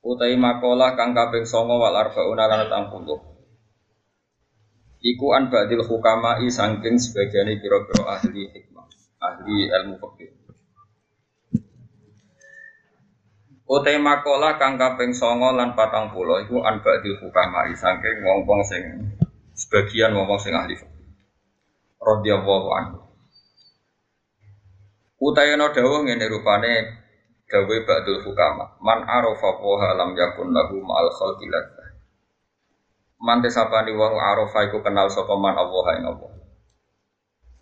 Utai makola kang kaping songo wal arbauna lan puluh. Iku an ba'dil hukama'i sangking sebagian pira-pira ahli hikmah, ahli ilmu fikih. Utai makola kang kaping songo lan patang pulau iku an ba'dil hukama'i sangking wong-wong sing sebagian wong-wong sing ahli fikih. Radhiyallahu anhu. Utayana dawuh ngene rupane Dawe ba'dul hukama. Man arofa poha lam yakun lahu ma'al khalqi ladha Man tesapani wong arofa iku kenal sapa man Allah ing Allah.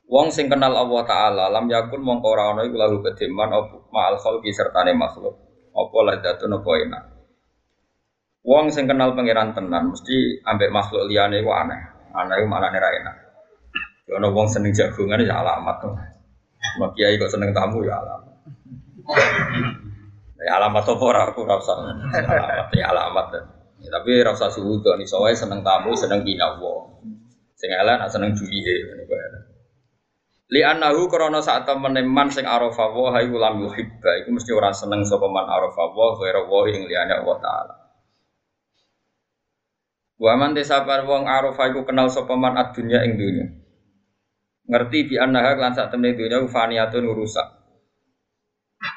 Wong sing kenal Allah Ta'ala Lam yakun mongko ora ana iku lahu kediman ma'al khalqi sertane makhluk. Apa ladhatun apa enak. Wong sing kenal pangeran tenan Mesti ambek makhluk liyane iku aneh. Aneh iku maknane ra enak. Ono wong seneng jagungan ya alamat. Mak kiai kok seneng tamu ya alamat Ya alamat apa ora aku ora usah. Alamat ya alamat. Ya, tapi ora usah suudon iso wae seneng tamu, seneng kinawa. Sing elek seneng duwihe Li annahu krana sak temene man sing arafa wa hayu lam yuhibba iku mesti ora seneng sapa man arafa wa ghairu wa ing liyane Allah taala. Wa man desapar wong arafa iku kenal sapa man ad-dunya ing dunya. Ngerti bi annaha lan sak temene dunya faniyatun rusak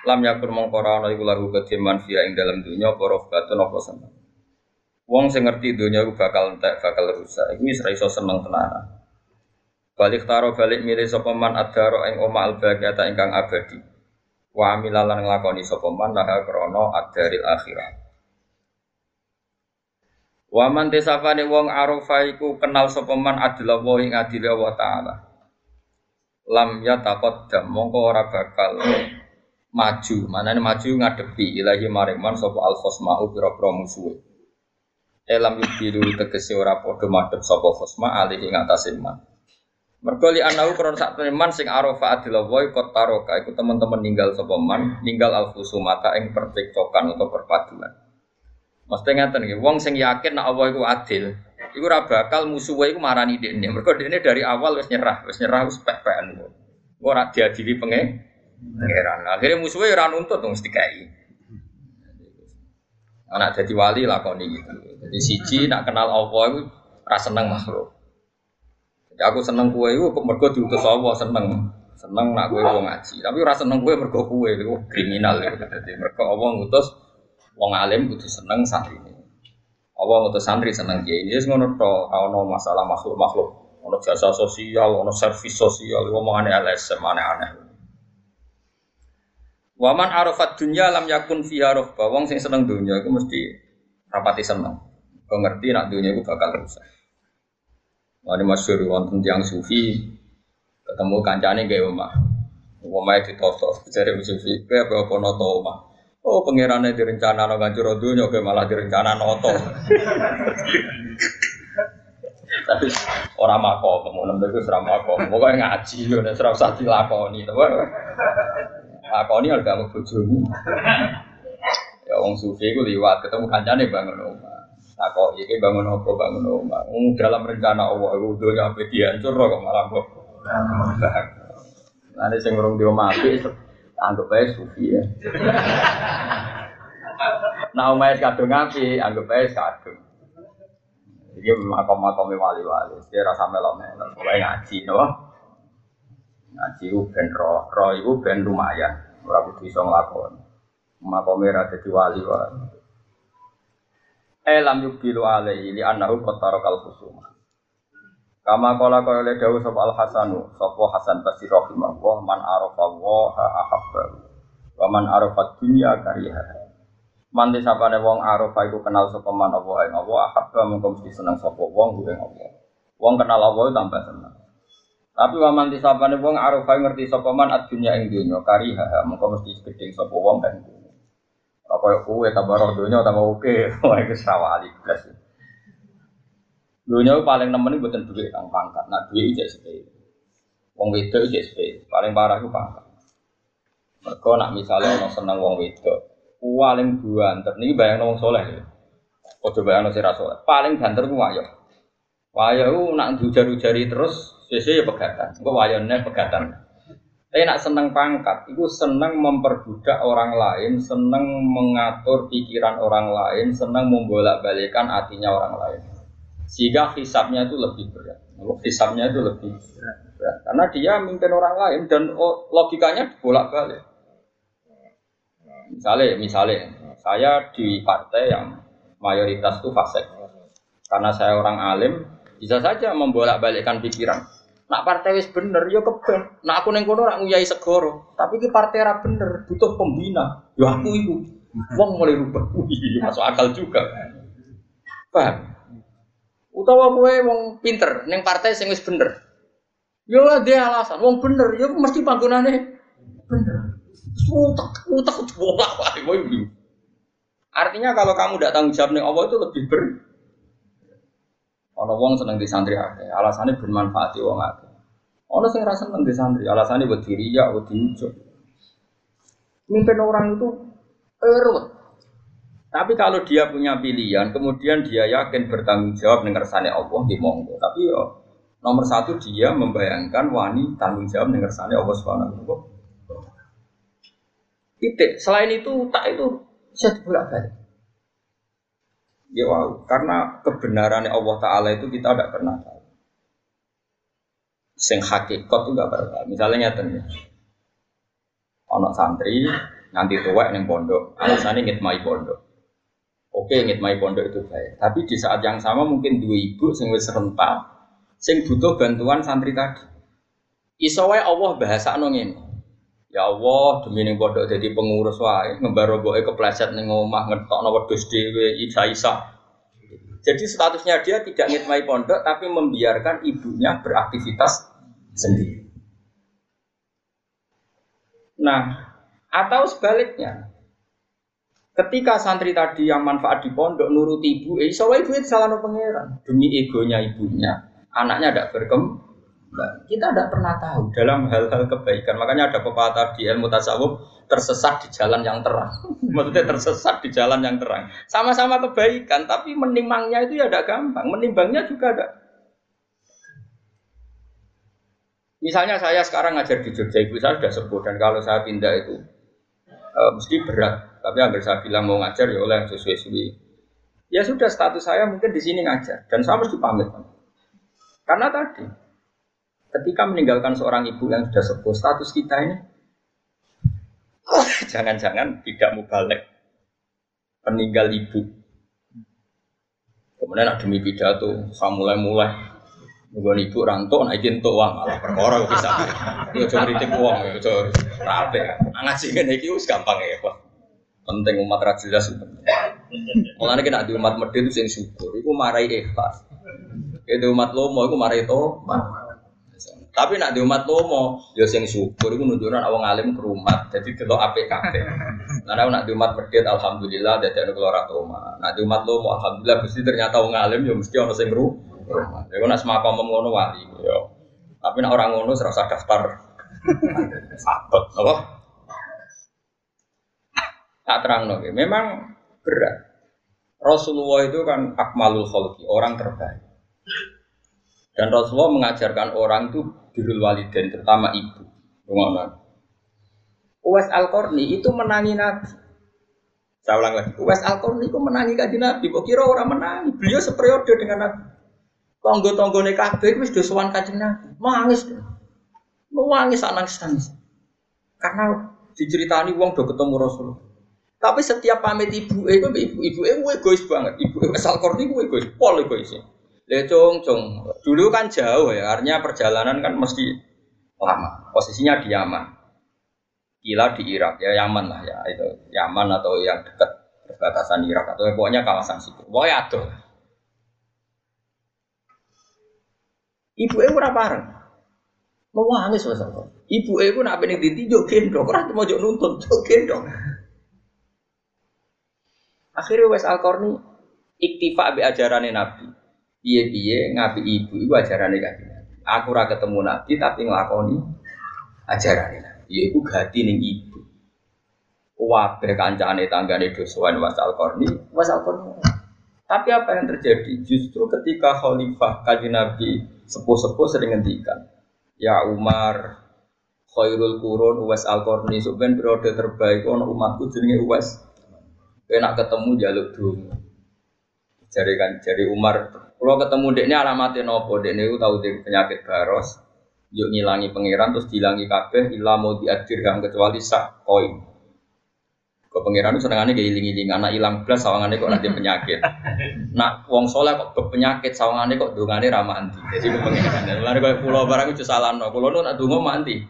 lam yakun mongkora ana iku lagu kediman via ing dalam dunya apa rofbatun apa seneng. Wong sing ngerti dunya iku bakal entek bakal rusak. Iku wis ra iso seneng tenan balik taro balik milih sapa man adaro ing oma al ta ingkang abadi. Wa amilalan nglakoni sapa man laha krana adaril akhirat Wa man tesapane wong arafa iku kenal sapa man adil wa ing adil Allah taala. Lam yataqaddam mongko ora bakal maju. Mana ini maju ngadepi. Ilahi mariman sopo al khosma'u pira-pira musuhe. Elam yubiru tegese ora padha madhep sapa khosma alihi ngatasé man mergo li anahu kron sak man sing arafa adillah wa qad taraka iku teman-teman ninggal sapa man ninggal al khusumata ing percekcokan atau perpaduan. Mesti ngaten nggih wong sing yakin Allah iku adil iku ora bakal musuhe iku marani dekne. Mergo dekne dari awal wis nyerah wis nyerah wis pek-pekan. Ora diadili pengen pangeran. Akhirnya musuhnya ora nuntut dong sedikai. Anak jadi wali lakoni gitu. Jadi siji nak kenal Allah itu rasa seneng makhluk. Jadi aku seneng kue itu mergo diutus Allah seneng. Seneng nak kue wong ngaji. Tapi rasa seneng kue mergo kue itu kriminal gitu. Jadi mergo Allah ngutus wong alim kudu seneng santri ini. Allah ngutus santri seneng kiai. Ini ngono to, ono masalah makhluk-makhluk. Ono jasa sosial, ono servis sosial, ngomong aneh-aneh, aneh-aneh. Waman arafat dunya lam yakun fiha rohba. Wong sing seneng dunya itu mesti rapati seneng. Kau ngerti nak dunya itu bakal rusak. Wani masyur wonten tiang sufi ketemu kancane gawe omah. Omah ditoto, jare sufi, kowe apa apa noto omah. Oh pangerane direncana no ngancur dunya kowe malah direncana noto. Tapi orang makom, nembel itu seram makom. Pokoknya ngaji, udah seram usah dilakoni. Lakoni harga mau bojomu. Ya wong sufi ku liwat ketemu kancane bangun omah. Takok iki bangun apa bangun omah. Wong dalam rencana Allah iku donya ape dihancur kok malah kok. Nanti sing urung di omah apik anggap ae sufi ya. Nah omah kadung api anggap ae kadung. Jadi makom-makom wali-wali, dia rasa melok-melok, mulai ngaji, no? Ngaji itu ben roh, roh itu ben lumayan. Ora kudu iso nglakoni. Makome ra dadi wali wae. Elam yubilu alaihi li annahu qad tarakal khusuma. Kama kala kaya le dawuh Al Hasanu, sapa Hasan Basri rahimahullah man arafa wa ahabba. Wa man arafa dunya kariha. Man disapane wong arafa iku kenal sapa man apa ing apa ahabba mengko mesti seneng sapa wong ing apa. Wong kenal apa tambah seneng. Tapi waman disapane wong arafai ngerti sapa man ad-dunya ing dunya kariha mengko mesti gedeng sapa wong kan. Tak koyo kowe tambah roh donya tambah oke. Wah iku sawali blas. Donya paling nemen mboten duit kang pangkat. Nah duit ijek sepele. Wong wedok ijek sepele. Paling parah iku pangkat. Mergo nak misalnya ono seneng wong wedok, paling banter niki bayang wong soleh ya. Ojo bayang sira soleh. Paling banter ku wayo. Wayo nak dujar-ujari terus sese ya pegatan. Engko wayone pegatan. Tapi nak seneng pangkat, itu seneng memperbudak orang lain, seneng mengatur pikiran orang lain, seneng membolak-balikan hatinya orang lain. Sehingga hisapnya itu lebih berat. Hisapnya itu lebih berat. Karena dia mimpin orang lain dan logikanya bolak-balik. Misalnya, misalnya, saya di partai yang mayoritas itu fasek. Karena saya orang alim, bisa saja membolak-balikkan pikiran Nak partai wis bener yo keben. Nak aku ning kono ora nguyai segoro, tapi ki partai ra bener, butuh pembina. Yo aku iku. Wong mulai rubah. Masuk akal juga. Paham? Utawa kowe wong pinter ning partai sing wis bener. Yo lah dia alasan, wong bener yo mesti panggonane bener. Utak, utak bolak balik Artinya kalau kamu tidak tanggung jawab nih Allah itu lebih ber Ono wong seneng di santri akeh, alasannya bermanfaat wong akeh. Ono sing rasa seneng di santri, alasannya buat diri ya, buat diujuk. Mimpin orang itu erut. Tapi kalau dia punya pilihan, kemudian dia yakin bertanggung jawab dengan kersane Allah di monggo. Tapi yo nomor satu dia membayangkan wani tanggung jawab dengan kersane Allah Subhanahu wa Titik. Selain itu tak itu bisa dibolak balik. Ya wow, karena kebenaran Allah Ta'ala itu kita tidak pernah tahu. Sing hakikat itu gak pernah Misalnya nyata nih, Anak santri nanti tua yang pondok, alasannya ngitmai pondok. Oke, ngitmai pondok itu baik. Tapi di saat yang sama mungkin dua ibu sing wis rental, sing butuh bantuan santri tadi. Isowai Allah bahasa nongin. Ya Allah, demi ning pondok jadi pengurus wae, ngembaro boke kepleset ning omah ngetokno wedhus dhewe isa-isa. Jadi statusnya dia tidak ngitmai pondok tapi membiarkan ibunya beraktivitas sendiri. Nah, atau sebaliknya, ketika santri tadi yang manfaat di pondok nurut ibu, eh, iso ibu itu salah pangeran demi egonya ibunya, anaknya tidak berkembang kita tidak pernah tahu dalam hal-hal kebaikan. Makanya ada pepatah di ilmu tasawuf tersesat di jalan yang terang. Maksudnya tersesat di jalan yang terang. Sama-sama kebaikan, tapi menimangnya itu ya tidak gampang. Menimbangnya juga ada. Misalnya saya sekarang ngajar di Jogja, ibu saya sudah sepuh dan kalau saya pindah itu e, mesti berat. Tapi agar saya bilang mau ngajar ya oleh sesuai-sesuai. Ya sudah status saya mungkin di sini ngajar dan saya mesti pamit. Karena tadi Ketika meninggalkan seorang ibu yang sudah sepuh, status kita ini jangan-jangan tidak mau balik peninggal ibu. Kemudian ada demi pidato, saya mulai-mulai Nunggu ibu ranto, nah izin tuh malah perkara bisa. Yo coba kritik uang, yo coba rapi. Ngaji kan iki us gampang ya, Pak. Penting umat ra jelas itu. Mulane kena di umat medhit sing syukur, iku marai ikhlas. Itu umat lomo iku marai tobat. Tapi nak di umat lomo, ya sing syukur itu nunjukkan awang alim ke rumah. Jadi delok APKP. Nah, nak di umat medit alhamdulillah dadi ana keluar toma. Nak di umat lomo alhamdulillah mesti ternyata wong alim ya mesti ana sing rumah. Ya nak semakam ngono wali ya. Tapi nak orang ngono serasa daftar sabet apa? Tak terang loh, memang berat. Rasulullah itu kan akmalul khalqi, orang terbaik. Dan Rasulullah mengajarkan orang itu birul waliden, terutama ibu. Gimana? Uwais Al-Qarni itu menangi Nabi. Saya ulang lagi. Uwais Al-Qarni itu menangi kaji Nabi. Kok kira orang menangi? Beliau seperiode dengan Nabi. Tonggo-tonggo nih kabeh itu sudah sowan kaji Nabi. Mangis. Mangis anak nangis. Karena diceritani uang udah ketemu Rasulullah. Tapi setiap pamit ibu, ibu ibu ibu ibu egois banget. Ibu Uwais Al-Qarni itu egois, pol egoisnya. Ya cung. Dulu kan jauh ya, artinya perjalanan kan mesti lama. Posisinya di Yaman. Gila di Irak ya Yaman lah ya itu Yaman atau yang dekat perbatasan Irak atau ya, pokoknya kawasan situ. Pokoknya ada. Ibu ibu bareng. Mau nangis mas Ibu ibu nak bening ditinjau gendong, orang mau nuntun, gendong. Akhirnya wes Al-Qarni iktifa be ajarane Nabi. Piye-piye ngapi ibu iku ajarane Nabi. Aku ora ketemu Nabi tapi nglakoni ajarane Nabi. Iku gati ning ibu. Wabe kancane tanggane dosoan was Al-Qarni, was Al-Qarni. Tapi apa yang terjadi? Justru ketika Khalifah kaji Nabi sepuh-sepuh sering ngendikan, ya Umar, khairul kurun Uwais Al-Qarni, sebenarnya periode terbaik ono umatku jenenge Uwais. Enak ketemu jaluk dulu. Jari kan, jari Umar, kalau ketemu deknya alamatnya nopo, deknya itu tahu dek penyakit baros, yuk ngilangi pangeran terus dilangi kabeh, ilah mau diadirkan kecuali sak koin. Kok pangeran itu senengannya kayak iling-iling anak hilang belas sawangannya kok nanti penyakit. Nak wong soleh kok penyakit sawangannya kok dungane ramah anti. Jadi kok pangeran. Lalu kayak pulau barang itu salah no. Pulau nu nak dungo manti.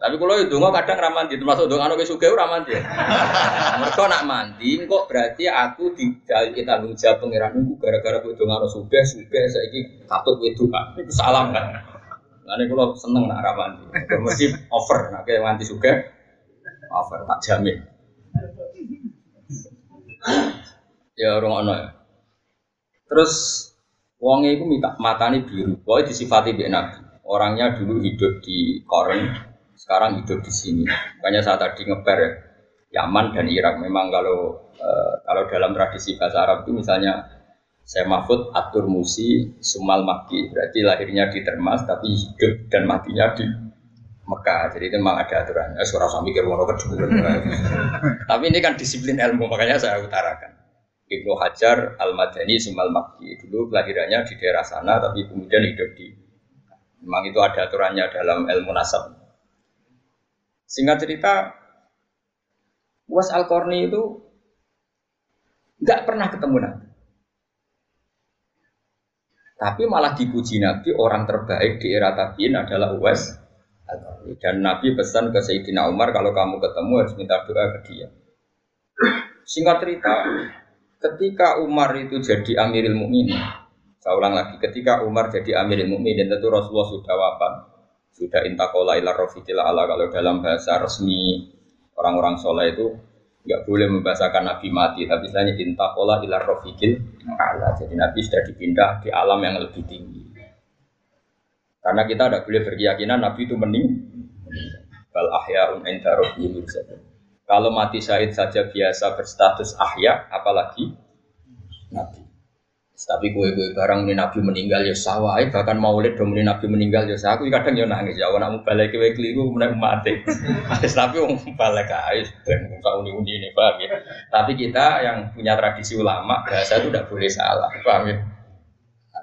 Tapi kalau itu dungo kadang ramah anti. Termasuk dungo anu kesuge ramah anti. Mereka nak mandi, kok berarti aku di tanggung jawab pangeran itu gara-gara gue dungo anu suge suge saya ini katut itu kan. Itu salam kan. Lalu kalau seneng nak ramah anti. Mesti over. Nak kayak nganti suge over tak jamin ya orang ono ya. Terus wongnya itu minta matani biru, pokoknya disifati bi nabi. Orangnya dulu hidup di Koren, sekarang hidup di sini. Makanya saat tadi ngeper ya, Yaman dan Irak. Memang kalau uh, kalau dalam tradisi bahasa Arab itu misalnya saya Mahfud Atur Musi Sumal Maki berarti lahirnya di Termas tapi hidup dan matinya di Mekah. Jadi itu memang ada aturan. Ya, suara sambil mikir wono kedua. Tapi ini kan disiplin ilmu, makanya saya utarakan. Ibnu Hajar Al Madani Sumal Makki dulu kelahirannya di daerah sana, tapi kemudian hidup di. Memang itu ada aturannya dalam ilmu nasab. Singkat cerita, Was Al Korni itu nggak pernah ketemu Nabi. Tapi malah dipuji Nabi orang terbaik di era tabiin adalah Uwais dan Nabi pesan ke Sayyidina Umar kalau kamu ketemu harus minta doa ke dia. Singkat cerita, ketika Umar itu jadi Amirul Mukminin, saya ulang lagi, ketika Umar jadi Amirul Mukminin tentu Rasulullah sudah wafat, sudah intakola ila rofiqil ala kalau dalam bahasa resmi orang-orang soleh itu nggak boleh membahasakan Nabi mati, tapi istilahnya intakola ila rofiqil ala. Jadi Nabi sudah dipindah di alam yang lebih tinggi. Karena kita tidak boleh berkeyakinan Nabi itu mening. Bal ahyaun inda Kalau mati syahid saja biasa berstatus ahya, apalagi Nabi. Tapi gue gue barang ini Nabi meninggal ya sawah, bahkan maulid dong ini Nabi meninggal ya sawah. Aku kadang ya nangis ya, nak balik ke keliru, mulai mati. Tapi mau balik ke dan muka uni uni ini paham ya. Tapi kita yang punya tradisi ulama bahasa itu tidak boleh salah, paham ya.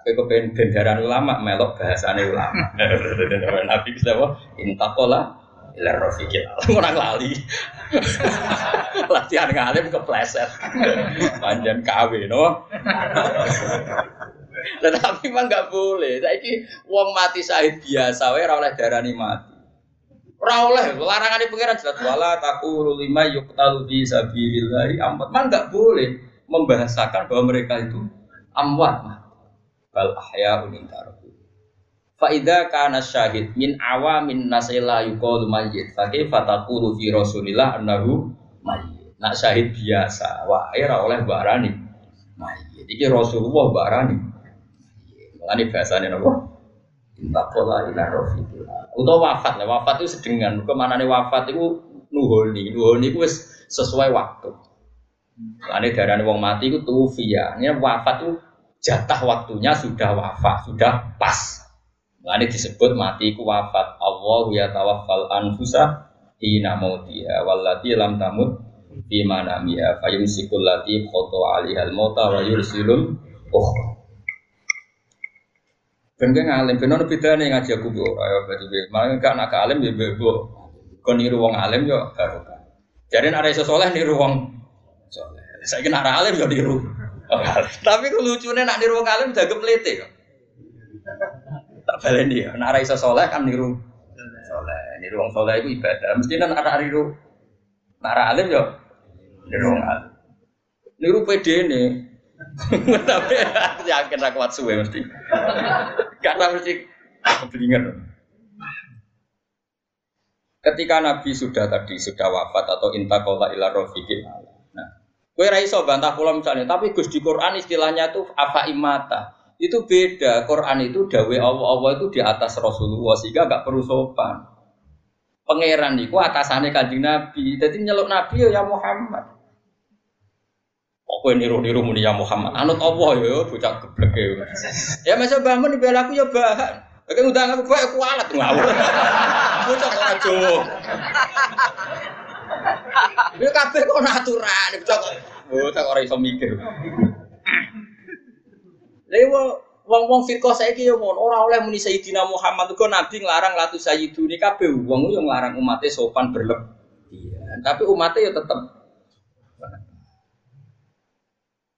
Kowe kepen bendaran ulama melok bahasane ulama. Nabi bisa apa? Intakola ila rofiqil orang lali. Latihan ngalim kepleset. Panjang KW no. Tetapi memang nggak boleh. Saiki wong mati syahid biasa wae ora oleh darani mati. Ora oleh larangan di pengiran jelas wala takulu lima yuqtalu fi sabilillah amat. Man enggak boleh membahasakan bahwa mereka itu amwat bal ahya unin tarku. Fa idza kana syahid min awamin nasila yuqalu mayyit fa kaifa taqulu fi Rasulillah annahu mayyit. Nak syahid biasa, wah ora oleh barani mayyit. Iki Rasulullah barani. Mulane bahasane napa? Intakola ila rafiqillah. Utawa wafat lah, wafat itu sedengan. Ke mana nih wafat itu nuhoni, nuhoni itu sesuai waktu. Lani darah wong mati itu tufiya. Ini wafat itu jatah waktunya sudah wafat, sudah pas. Ini disebut mati ku wafat. Allah ya tawaffal anfusa hina mautiha wallati lam tamut fi manamiha fayumsikul lati khoto alihal mauta wa yursilul ukhra. Ben kan alim, ben ono bedane ngaji aku bu, ayo berarti be. Malah kan nak alim ya bebo. Kon niru wong alim yo barokah. Jadi nek iso saleh niru wong saleh. Saiki nek alim yo niru tapi lucunya nak niru wong alim jago melete kok. Tak baleni ya, nak ra iso soleh kan niru soleh. Niru wong soleh itu ibadah. Mesti kan ada niru nak ra alim yo niru alim. Niru PD ini. Tapi yakin aku kuat suwe mesti. Karena mesti keblinger. Ketika Nabi sudah tadi sudah wafat atau intakola ila rofiqil Kue ra iso bantah kula misalnya, tapi Gus di Quran istilahnya itu apa imata. Itu beda. Quran itu dawe Allah Allah itu di atas Rasulullah sehingga gak perlu sopan. Pangeran niku atasannya kanjeng Nabi. Jadi nyeluk Nabi ya Muhammad. Kok kowe niru-niru muni ya Muhammad. Anut Allah ya bocah geblek ya. Ya masa bangun di aku ya bahan. Oke ngundang aku bae kualat ngawur. Bocah ora Jawa. Dia kabeh kok natural, bocah bocah ora iso mikir. Lha wong-wong firqah saiki yo ngono, ora oleh muni Sayyidina Muhammad kok nabi nglarang latu sayyiduni kabeh wong yo nglarang umatnya sopan berlebihan. Tapi umatnya yo tetep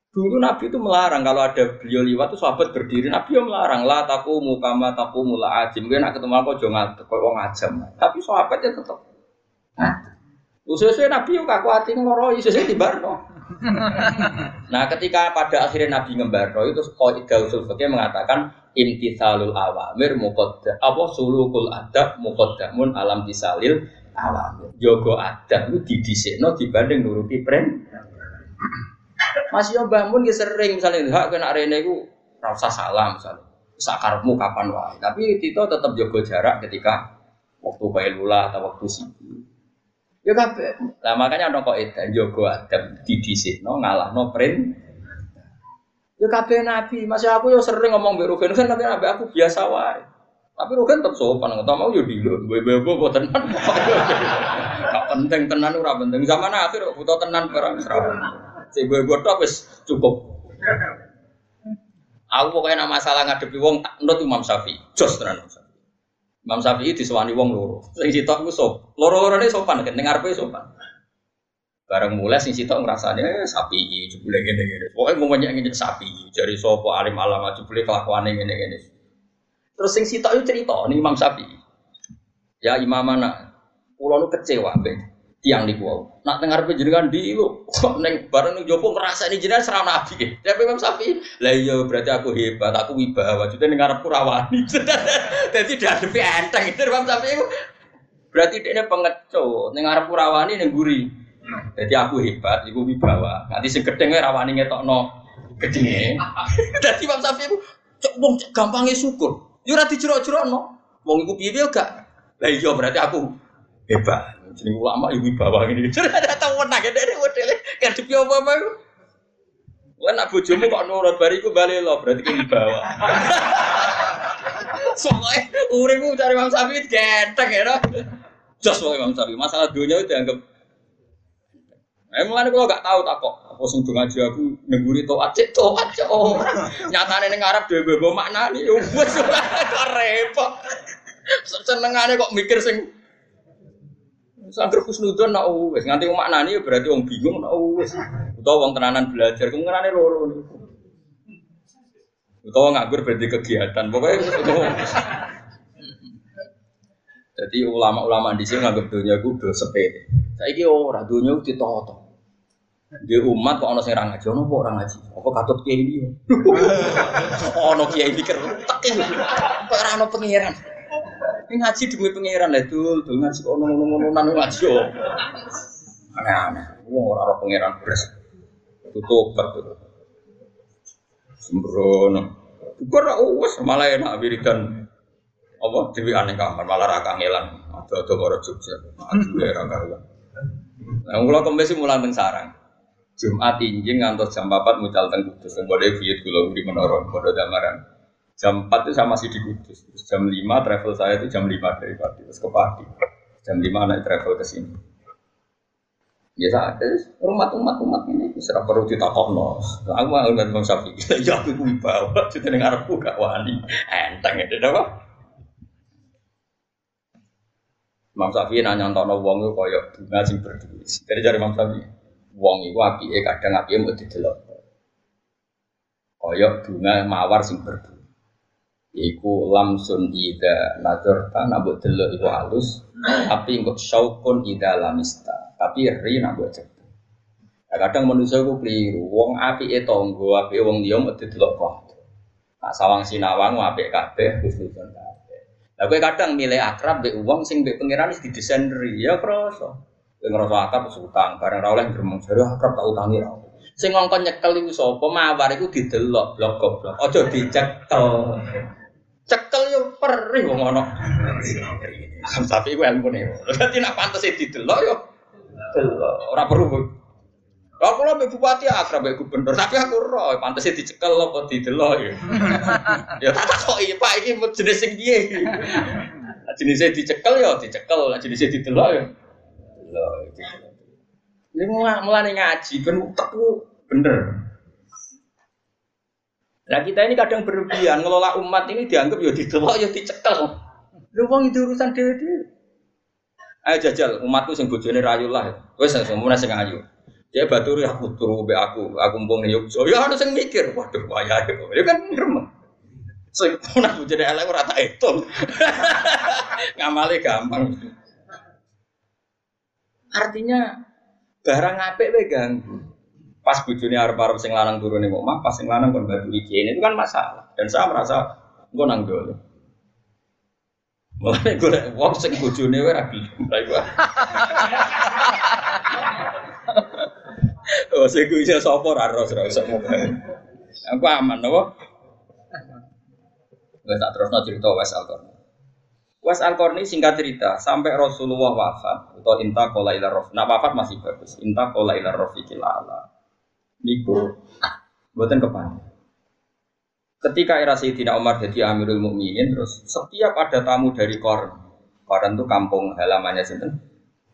Dulu Nabi itu melarang kalau ada beliau liwat itu sahabat berdiri, Nabi yang melarang lah taku muka taku mula ajim. Gue nak ketemu aku jangan kau wong ajam. Tapi sahabatnya tetap. Nah, ususnya Nabi yang kaku hati ngoro, ususnya di barno. nah, ketika pada akhirnya Nabi ngembarno itu kaidah usul fikih mengatakan imtithalul awamir muqaddam apa sulukul adab muqaddamun alam tisalil awamir. Jogo adab itu didisikno dibanding nuruti pren. Masih yo bangun ki sering misalnya hak kena rene iku ora usah salam misalnya. Sakarmu kapan wae. Tapi Tito tetap jaga jarak ketika waktu kailula atau waktu sibuk. Ya kabeh. Lah makanya ana kok edan jaga adab didhisikno ngalahno print. Ya kabeh nabi, masih aku yo sering ngomong mbek Rugen kan tapi nabi aku biasa wae. Tapi Rugen tetap sopan, nggak mau yo dilo, bebo kok tenan. Gak penting tenan ora penting. Zaman akhir butuh tenan barang serabun. Si gue godok wis cukup. Aku pokoknya nama masalah ngadepi wong tak nut Imam Syafi'i. Jos tenan Imam Syafi'i. Imam Syafi'i disewani wong loro. Sing sitok ku sop. Loro-lorone sopan kan ning ngarepe sopan. Bareng mulai sing sitok ngrasane eh, sapi jebule ngene-ngene. Pokoke ngomongnya ngene sapi. Jari sapa alim alam jebule kelakuane ngene-ngene. Terus sing sitok itu cerita nih Imam Syafi'i. Ya imam mana? Kulo nu kecewa mbek tiang di kuau. Nak dengar penjenengan di lu, kok neng bareng neng jopo ngerasa ini jenengan serang nabi. Tapi Imam Sapi, lah iya berarti aku hebat, aku wibawa. Jadi neng arep rawani. Jadi dihadapi enteng itu Imam Sapi. Berarti dia pengecut, neng arep rawani neng guri. Jadi aku hebat, aku wibawa. Nanti sing gedeng rawani ngetokno gedenge. Jadi Imam Sapi itu cok wong gampangnya syukur. Yo ora dijerok-jerokno. Wong iku piye gak? Lah iya berarti aku hebat. Jadi ulama ibu bawa ini. Jadi ada tahu menang ya dari model kan di apa apa itu. Nak bojomu kok nurut bariku balik lo berarti kan bawa. Soalnya urimu cari Imam Syafi'i genteng ya dong. Jos mau Imam Syafi'i masalah dunia itu dianggap Eh mulane kalau gak tahu tak kok apa sing do ngaji aku nengguri to acik to acik oh. Nyatane ning Arab dhewe bebo maknane wis kok repot. Senengane kok mikir sing Sangger khusnudon nak wis nganti maknani ya berarti wong bingung nak wis. Utawa wong tenanan belajar kemungkinane loro niku. Utawa nganggur berarti kegiatan. Pokoknya Jadi ulama-ulama di sini nganggap dunia gue udah sepede. Saya kira orang dunia itu ditoto. Di umat kok ono sing ra ngaji, ono kok ora ngaji. Apa katut kiai iki? Ono kiai iki kertek. Kok ora ono. Ini ngaji demi pangeran lah dul, dul ngaji kok ngono-ngono nang ngaji yo. Aneh-aneh. Wong ora ora pangeran beres. Tutup tutup. Sembrono. Bukan ra wis malah enak wiridan apa dewi aneh kamar malah ra kangelan. Ada-ada karo Jogja. Aduh era karuan. Nah, kula kembali mulang teng sarang. Jumat injing ngantos jam 4 mucal teng Kudus. Mbok viet kula di menara, padha damaran. Jam 4 itu saya masih di Kudus. Terus jam 5 travel saya itu jam 5 dari Pati. Terus ke Pati. Jam 5 naik travel ke sini. Ya saya rumah umat umat ini serap perlu ditakokno. Aku mau ngeliat Bang Safi. Ya aku bawa. Jadi dengar aku gak wani. Enteng itu apa? Imam Safi nanya nonton wong itu koyok bunga sing berdua. Jadi dari Imam Safi, wong itu api kadang api mau didelok. Koyok bunga mawar sing berdua. Iku lamsun ida nazarta nabuk delok iku halus, tapi engkau syaukun ida lamista. Tapi ri nabuk cek. Nah, kadang manusia ku keliru. Wong api e tonggo, api wong dia mau delok kok. Nah, sawang sinawang api kabeh khusnudon kabeh. Lah kowe kadang milih akrab mbek wong sing mbek pangeran wis didesain ri ya krasa. Kowe ngrasa akrab utang, bareng ra oleh gremeng jare akrab tak utangi ra. Sing ngongkon nyekel iku sapa? Mawar iku didelok blok goblok. Aja dicekel. Yo perih wong ana. Tapi iku ilmune. Dadi nek pantes didelok yo delok. Ora perlu. Aku lho mbek bupati akrab mbek gubernur, tapi aku ora pantes dicekel apa didelok ya. Ya tak takoki, Pak iki jenis sing piye? Jenisnya dicekel ya dicekel, jenisnya didelok ya. Delok. Ini mulai ngaji, ben utekku bener. Nah kita ini kadang berlebihan ngelola umat ini dianggap ya didelok ya dicekel. Lu wong itu urusan dhewe Ayo jajal umatku sing bojone rayu lah. Wis semono sing ayu. Dia baturi aku turu be aku, aku mbong yuk. So ya harus sing mikir. Waduh wayah Ya kan gremeng. Sing ana bojone elek ora tak etung. Ngamale gampang. Artinya barang apik we ganggu. Pas bojone arep-arep sing lanang turune omah, pas sing lanang kon batu iki. Itu kan masalah. Dan saya merasa engko nang dole. Mulane golek wong sing bojone wae ra gelem. Oh, sing kuwi iso sapa ra ros ra iso Aku aman apa? Wes tak terusno cerita Wes Al-Qarni. Wes Al-Qarni singkat cerita, sampai Rasulullah wafat atau inta ila rof. Nah wafat masih bagus. Inta kola ila rofiqil ala niku buatan kepan. Ketika era Sayyidina Umar jadi Amirul Mukminin terus setiap ada tamu dari Korn, Korn itu kampung halamannya sinten,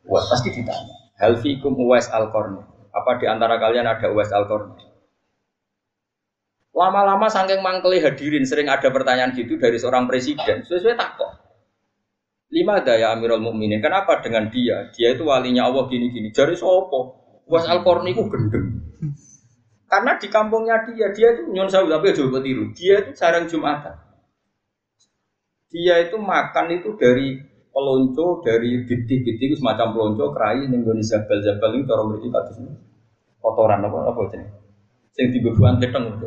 Uwais pasti ditanya, Hal fikum Uwais al Korn, apa di antara kalian ada Uwais al Korn? Lama-lama saking mangkeli hadirin sering ada pertanyaan gitu dari seorang presiden, sesuai takut. Lima daya Amirul Mukminin, kenapa dengan dia? Dia itu walinya Allah gini-gini. Jari sopo? Uwais al Korn itu gendeng. Karena di kampungnya dia, dia itu nyon sewu tapi coba tiru. Dia itu jarang jumatan. Dia itu makan itu dari pelonco, dari biti-biti itu semacam pelonco, kerai, yang Indonesia zabal-zabal itu orang berdiri kados kotoran apa apa jenis. Sing dibebuan teteng.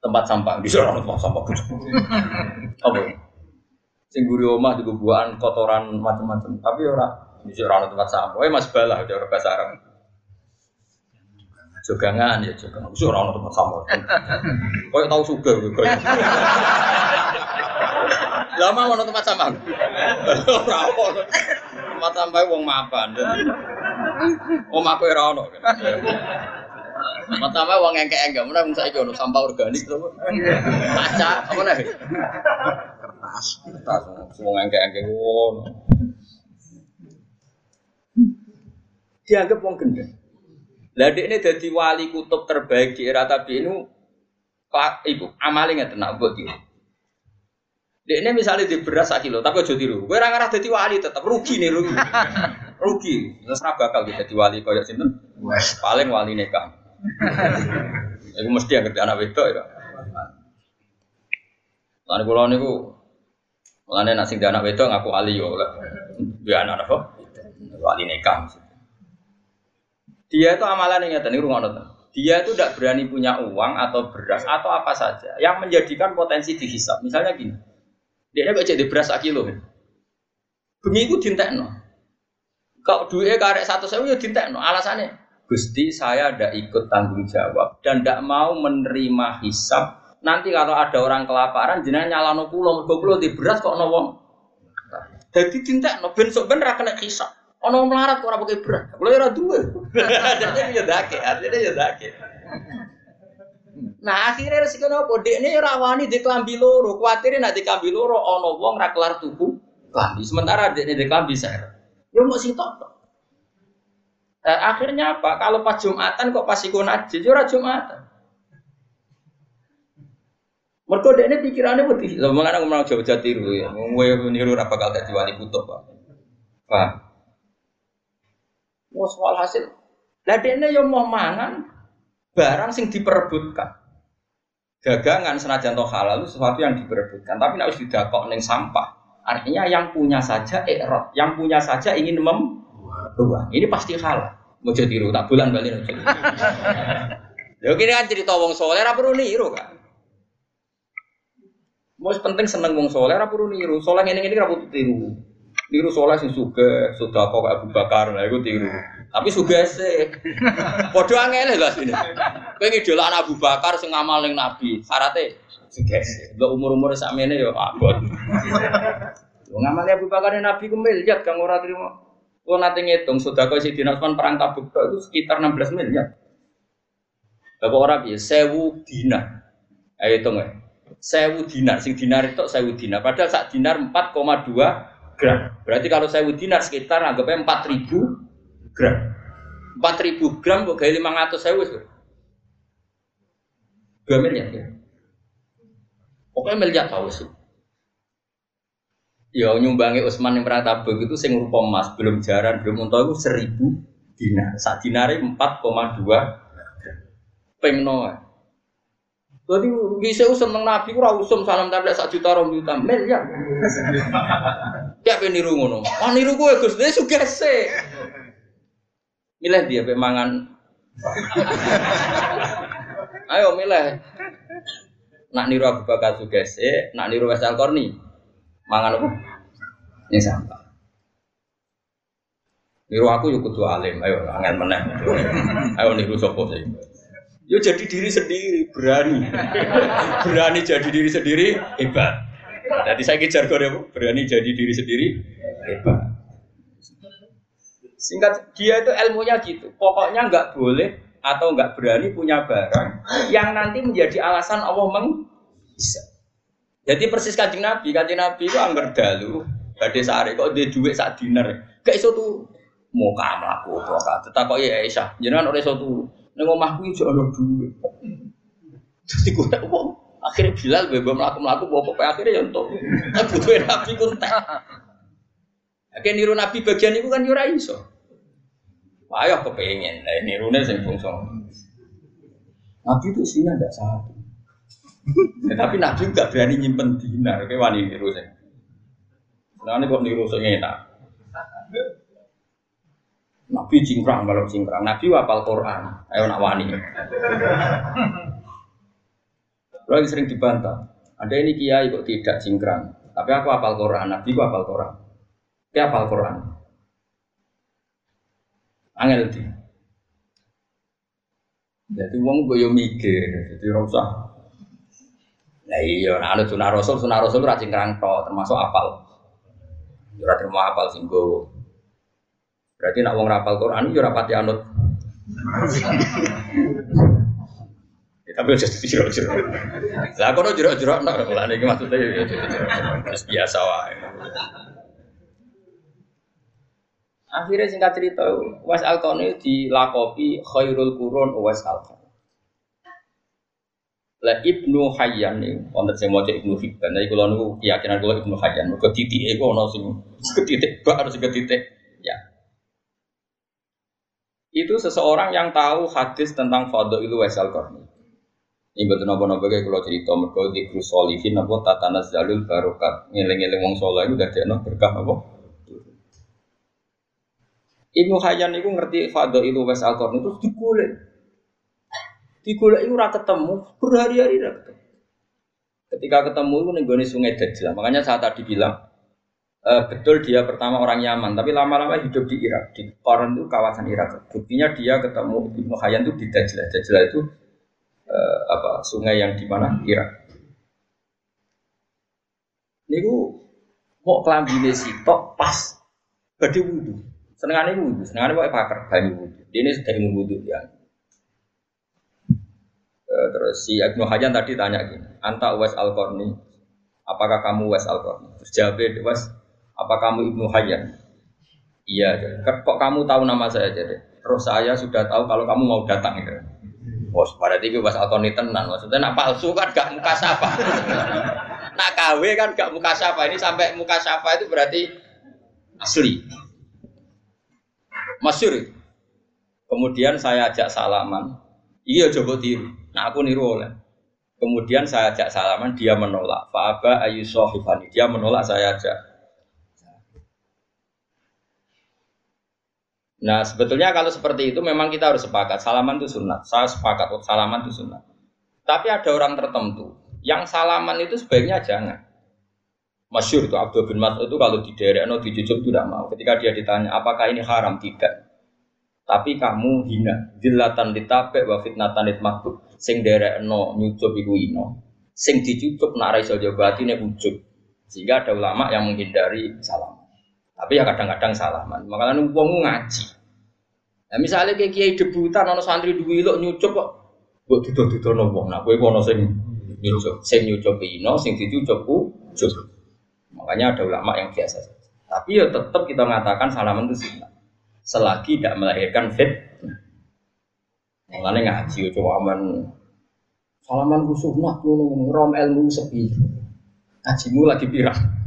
Tempat sampah di sana tempat sampah. apa? Sing guri omah dibebuan kotoran macam-macam. Tapi orang di sana tempat sampah. Eh Mas Bala, ada orang Arab. Jogangan ya jogangan. Wis ora ono tempat sama. Koyo tau suga koyo. Lama ono tempat sama. Ora ono. Tempat sampai wong mapan. Om aku ora ono. Tempat sampai wong engke-engke, mun wong saiki ono sampah organik to. Kaca apa nih? Kertas. Kertas wong engke-engke ngono. Dianggap wong gendeng. Lah ini jadi wali kutub terbaik di era tabi ini ibu amalnya nggak tenang buat dia. Dek ini misalnya di beras satu kilo, tapi aja tiru. Gue orang jadi wali tetap rugi nih rugi. rugi. Terus bakal gitu jadi wali kayak sini. Paling wali nikah. Iku mesti yang kerja anak wedok ya. Lan kula niku mulane nek sing anak wedok ngaku wali yo lah. Dia anak apa? Wali nikah. Dia itu amalan yang ini rumah nonton. Dia itu tidak berani punya uang atau beras atau apa saja yang menjadikan potensi dihisap. Misalnya gini, dia kok jadi beras kilo. Bengi itu no. Kalau duitnya karek satu saya ya no. Alasannya, Gusti saya tidak ikut tanggung jawab dan tidak mau menerima hisap. Nanti kalau ada orang kelaparan, jenengan nyalano pulau, mergo pulau di beras kok nawang. Jadi no. ben sok kena hisap. Ono melarat ora pakai berat. Kulo ora duwe. Jadi ya dake, artinya ya dake. Nah akhirnya resiko nopo dek ini rawani di kelambi loro, khawatir nak di kelambi loro ono wong ra kelar tuku kelambi. Sementara dek ini di kelambi ser. Ya mau sih tok. Eh, akhirnya apa? Kalau pas Jumatan kok pas ikut najis, ya ora Jumatan. Mereka ini pikirannya putih. Lalu mengenai ngomong jauh-jauh tiru ya. Gue niru apa bakal jadi wali kutub pak. Pak. Mau soal hasil. Lah dene yo mau mangan barang sing diperebutkan. Dagangan senajan toh halal itu sesuatu yang diperebutkan, tapi nek wis didakok ning sampah. Artinya yang punya saja erot, yang punya saja ingin membuang. Ini pasti halal. Mau jadi tiru tak bulan balik. Ya kini kan cerita wong soleh ora perlu niru kan. Mau penting seneng wong soleh ora perlu niru. Soleh ngene-ngene ora perlu tiru. Niru soleh sing suka, sudah kok Abu Bakar, lah itu tiru. Tapi sugese. Padha angel lah sini. Kowe ngidolakan Abu Bakar sing ngamal ning Nabi, syaratnya sugese. Lo umur-umur sakmene ya abot. Wong ngamal Abu Bakar ning Nabi ku miliar kang ora trimo. Kulo nate ngitung sedekah Sidina Utsman perang Tabuk itu sekitar 16 miliar. Bapak orang piye? Sewu dinar. Ayo hitung ya. Sewu dinar. Sing dinar itu sewu dinar. Padahal sak dinar 4,2 gram. Berarti kalau sewu dinar sekitar anggapnya 4.000 gram. 4.000 gram kok gaya 500 sewu sih. 2 miliar ya. Pokoknya miliar tahu sih. Ya nyumbangi Usman yang pernah tabung itu sing rupa emas, belum jaran, belum untuk itu seribu dinar. Sak dinari 4,2 pengno. Jadi bisa usum nang Nabi kurang usum salam tablet sak juta rom juta miliar. Ya apa niru ngono? Wah niru gue Gus, dia sugese. Milih dia pe mangan. Ayo milih. Nak niru Abu Bakar sugese, nak niru Wes Al-Qarni. Mangan apa? Ini sampah. Niru aku yuk kudu alim, ayo angin meneh. Ayo niru sapa sih. Yo jadi diri sendiri, berani. berani jadi diri sendiri, hebat. Jadi saya kejar kode berani jadi diri sendiri, hebat. Singkat dia itu ilmunya gitu. Pokoknya nggak boleh atau nggak berani punya barang yang nanti menjadi alasan Allah meng bisa. Jadi persis kajian Nabi, kajian Nabi itu angger dalu, badai sehari kok dia duit saat dinner, kayak itu tuh mau kamu aku apa Tetap kok ya Aisyah, jangan oleh suatu Neng omahku iki ana duit. Dadi gue wong akhirnya Bilal bebas melaku melaku bawa pokoknya akhirnya ya untuk butuh nabi kuntek. Akhirnya niru nabi bagian itu kan yura iso. Ayo kepengen, nah nirune sing bungsu. Nabi itu isinya ada satu. Ya, tapi Nabi juga berani nyimpen dinar, kayak wani niru sing. Nah ini kok niru sing enak. Nabi cingkrang kalau cingkrang. Nabi wapal Quran. Ayo nak wani. Lagi sering dibantah. Ada ini kiai kok tidak cingkrang. Tapi aku apal Quran. Nabi ku apal Quran. Dia apal Quran. Angel di. Jadi wong gue yo mikir. Jadi rasa. Nah iya, nah ada sunah rasul, sunah rasul ora cingkrang to, termasuk apal. Ora terima apal sing Berarti nak wong rapal Quran yo rapati anut. Tapi aja jero-jero. Lah kono jero-jero nak ora niki maksudnya ya biasa wae. Akhirnya singkat cerita, Was Alkoni dilakopi khairul kurun Was Alkoni. Lah Ibnu Hayyan nih, wonten sing maca Ibnu Hibban, nek kula niku keyakinan kula Ibnu Hayyan, mergo titike iku ana sing ketitik bak harus ketitik. Ya, itu seseorang yang tahu hadis tentang ilu Waisal Qarni. Ini betul nopo nopo kayak kalau cerita mereka di krusolihin nopo tatanas jalul barokat ngeleng-ngeleng wong soleh itu dari nopo berkah nopo. Ibnu Hayyan itu ngerti ilu Waisal Qarni itu digolek. Digolek itu ora ketemu berhari-hari ketemu. Ketika ketemu itu nih sungai Dajjal. Makanya saat tadi bilang Uh, betul dia pertama orang Yaman, tapi lama-lama hidup di Irak. Di Koran itu kawasan Irak. Buktinya dia ketemu Ibnu Hayyan itu di Dajjal. Dajjal itu uh, apa sungai yang di mana Irak. Niku mau kelambine sitok pas badhe wudu. Senengane wudu, senengane pokoke pakar banyu wudu. Ini sudah ilmu ya. Uh, terus si Ibnu Hayyan tadi tanya gini, "Anta Uwais Al-Qarni, apakah kamu Uwais Al-Qarni?" Terus jawabnya, "Uwais, apa kamu Ibnu Hayyan? Iya, kok kamu tahu nama saya jadi? Terus saya sudah tahu kalau kamu mau datang gitu. Bos, pada tiga pas alkoni tenan, maksudnya nak palsu kan gak muka sapa. nak KW kan gak muka sapa. Ini sampai muka sapa itu berarti asli. Masyur. Kemudian saya ajak salaman. Iya coba tiru. Nah aku niru oleh. Kemudian saya ajak salaman, dia menolak. Fa'aba ayu sohifani. Dia menolak, saya ajak. Nah sebetulnya kalau seperti itu memang kita harus sepakat salaman itu sunat. Saya sepakat oh, salaman itu sunat. Tapi ada orang tertentu yang salaman itu sebaiknya jangan. Masyur itu Abdul bin Mas'ud itu kalau di daerah no dijujuk tidak mau. Ketika dia ditanya apakah ini haram tidak. tapi kamu hina. Dilatan ditabek wa fitnatan ditmakbub. Sing no nyucup iku ino. Sing dicucup nak ra iso jaga atine ujub. Sehingga ada ulama yang menghindari salam. Tapi ya kadang-kadang salaman. Makanya wong ngaji. Nah, misalnya kayak kiai debutan, ono santri duwi ilok nyucup kok, buat tutur-tutur wong. Nah, gue kono sing nyucup, sing nyucup ino, sing dicucup ujub. Makanya ada ulama yang biasa. Tapi ya tetap kita mengatakan salaman itu sunnah. Selagi tidak melahirkan fit. Mengenai ngaji coba aman salaman ku sunnah ngono rom ilmu sepi. Ngajimu lagi pirang.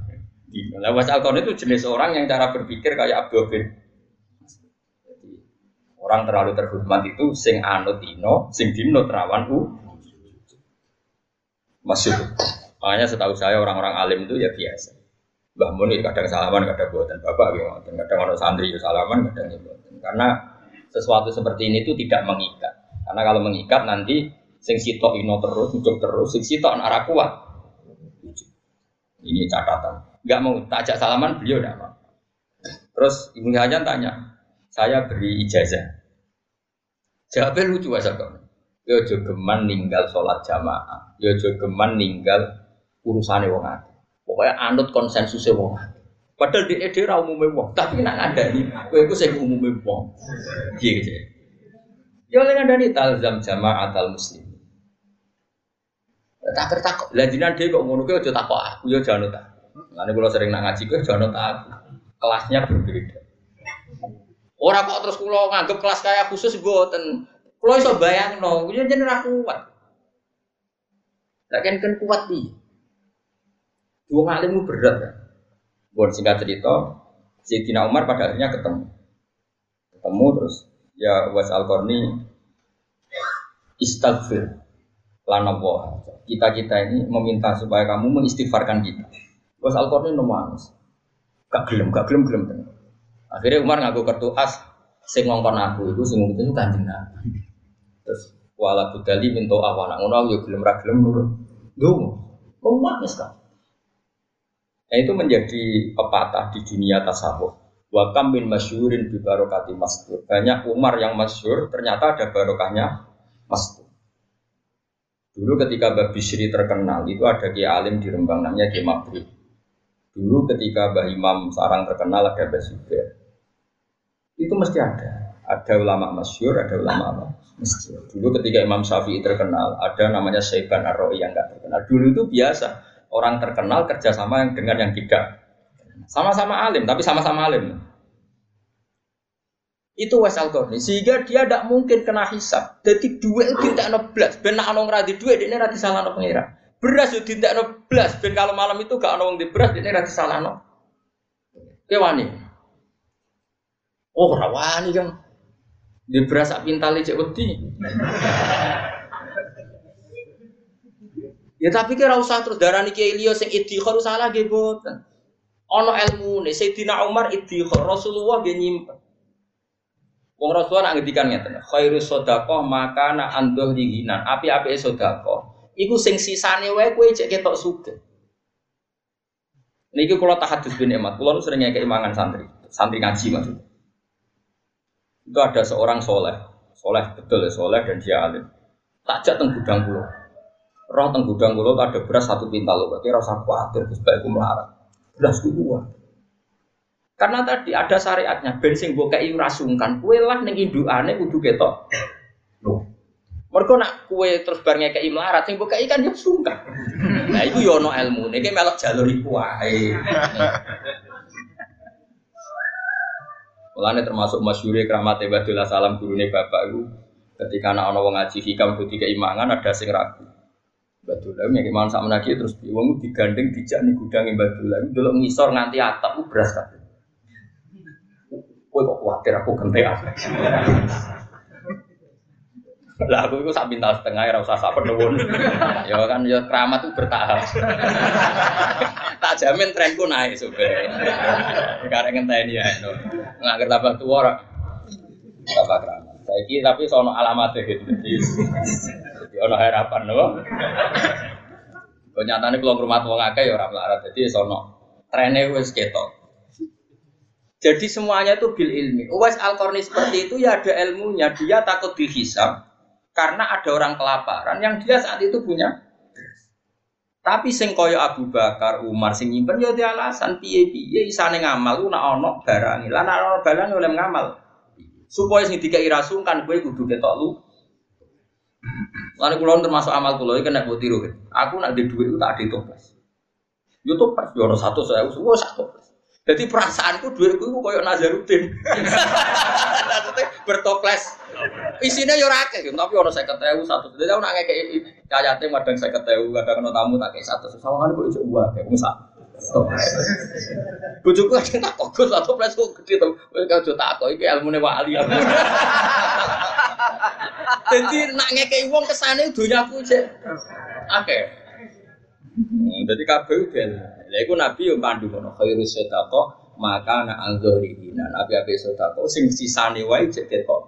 Lewat Alkon itu jenis orang yang cara berpikir kayak Abdul bin Orang terlalu terhormat itu sing anut ino, sing dino terawan u. Masuk. Makanya setahu saya orang-orang alim itu ya biasa. Mbah Mun kadang salaman, kadang buatan bapak, kadang kadang orang santri ya salaman, kadang ya buatan. Karena sesuatu seperti ini itu tidak mengikat. Karena kalau mengikat nanti sing sitok ino terus, muncul terus, sing sitok arah kuat. Ini catatan. Gak mau tajak salaman, beliau tidak mau. Terus Ibu Hajan tanya, saya beri ijazah. Jawabnya lucu aja kok. Yo ya jogeman ninggal sholat jamaah. Yo ya jogeman ninggal urusannya wong akeh. Pokoknya anut konsensus wong akeh. Padahal di ede ra umume wong, tapi nak ngandani kowe iku sing umume wong. Piye gitu. Ya oleh ngandani talzam al muslim. Tak tertakok. Lah jinan dhewe kok ngono kuwi takok aku ya jangan tak. Lan kula sering nak ngaji jangan tak aku. Kelasnya berbeda. Orang kok terus kulo nganggep kelas kayak khusus mboten. Kulo iso bayangno, yo jeneng ra kuat. Lagi kan kuat di. Dua ngalimmu berat kan. Buat singkat cerita, Sayyidina Umar pada akhirnya ketemu. Ketemu terus ya was al -Qarni, istighfar lana Kita kita ini meminta supaya kamu mengistighfarkan kita. Was al -Qarni nomor Gak gelem, gak gelem, gelem. Akhirnya Umar ngaku kartu as, sing ngongkon aku itu sing itu kanjeng Nabi. Terus wala budali minta awana ngono yo gelem ra gelem nurut. Lho, nangis kan. Nah itu menjadi pepatah di dunia tasawuf. Wa kam min masyhurin bi barokati mastur. Banyak Umar yang masyhur ternyata ada barokahnya mastur. Dulu ketika Mbak Bishri terkenal itu ada Kiai Alim di Rembang namanya Kiai Mabri. Dulu ketika Mbah Imam Sarang terkenal ada Mbah itu mesti ada. Ada ulama masyur, ada ulama apa? Masyur. Dulu ketika Imam Syafi'i terkenal, ada namanya Syaiban ar yang nggak terkenal. Dulu itu biasa orang terkenal kerjasama yang dengan yang tidak. Sama-sama alim, tapi sama-sama alim. Itu was al sehingga dia tidak mungkin kena hisap. Jadi dua itu tidak no belas, benar anong dua ini radi salah pengira. Beras itu tidak no belas, ben kalau malam itu gak anong di beras ini radi salah no. Kewani. Oh, rawani kan. Di berasa pintali cek wedi. ya tapi kira usah terus darah niki Ilio sing idhikhar salah nggih boten. Ana ilmune Sayyidina Umar idhikhar Rasulullah nggih nyimpen. Wong Rasulullah ngendikan ngeten, khairu sedekah makana anduh dihinan. Api-api sedekah iku sing sisane wae kowe cek ketok sugih. Niki kula tahadus bin Emat, kula sering ngekek imangan santri, santri ngaji maksudnya itu ada seorang soleh, soleh betul ya soleh dan dia alim. Takjak teng gudang kulo, roh teng gudang kulo ada beras satu pintal loh, berarti rasa khawatir terus baikku melarat. Beras kuat. Karena tadi ada syariatnya, bensin gue kayak rasungkan, kue lah neng induane kudu ketok. Mereka nak kue terus barengnya kayak melarat, sing buka ikan ya sungkan. Nah itu yono ilmu, nih kayak melok jalur iku Mulane termasuk masyure keramat Ibadullah salam gurune bapak itu ketika anak ana wong ngaji hikam kudu keimangan ada sing ragu. Ibadullah yang gimana sama lagi terus wong digandeng dijak nih gudang itu dulu ngisor nganti atap beras kabeh. Kowe kok khawatir aku gentean. Lah aku itu sak bintang setengah ya usah sak penuhun. ya kan ya keramat itu bertahap. tak jamin trenku naik sebenarnya. Karena ngenteni ya. Nggak kerja tambah tua ora. Tambah keramat. Saiki tapi sono alamat gitu. Jadi ono harapan loh. Kenyataannya kalau rumah tua ngake ya orang melarat. Jadi sono trennya wes ketok. Jadi semuanya itu bil ilmi. Uwais al seperti itu ya ada ilmunya. Dia takut dihisap karena ada orang kelaparan yang dia saat itu punya. Tapi sing Abu Bakar, Umar sing nyimpen ya alasan piye-piye isane ngamal ku nak ono barang. Lah nak ono barang oleh ngamal. Supaya sing dikai rasungkan kowe kudu ketok lu. Lan kula termasuk amal kula iki nek tiru. Aku nak di dhuwit ku tak ada toples. Yo toples yo ono 100 saya wis satu. Jadi perasaanku duitku itu koyo Nazarudin. bertoples. Isinya yo rakeh, tapi orang saya ketemu satu. Jadi aku nak ngekei cayate madang saya ketemu, kadang kena tamu tak kayak satu. Sawangan kok iso gua kayak musa. Bojoku aja tak kok satu plus kok gede to. Kowe kok tak kok iki ilmune wali. Jadi nak ngekei wong kesane dunyaku cek. Oke. Jadi kabeh ben. Lha iku Nabi yo pandu ngono, khairus sedekah maka ana anzurina. Nabi ape sedekah sing sisane wae cek kok.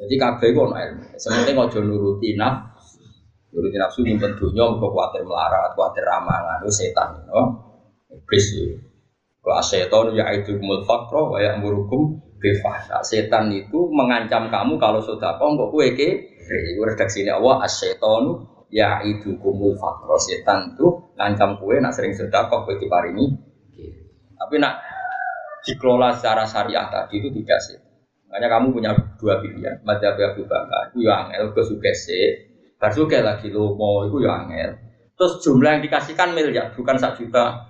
Jadi kabeh ku ono ilmu. Sementing aja nuruti nafsu. Nuruti nafsu nyimpen donya kok kuwatir melarat, kuwatir ramangan, setan, no? Iblis. Kok setan ya itu kumul faqra wa ya'murukum bil fahsya. Setan itu mengancam kamu kalau sedekah kok kowe ke Iku redaksine Allah as-syaitanu ya itu kumul fakro setan tuh ngancam kue nak sering sedekah kue diparingi. Tapi nak dikelola secara syariah tadi itu tidak sih. Makanya kamu punya dua pilihan madzhab Abu Bakar itu yang angel ke sugese bar lagi lo mau itu yang angel. Terus jumlah yang dikasihkan miliar bukan satu juta.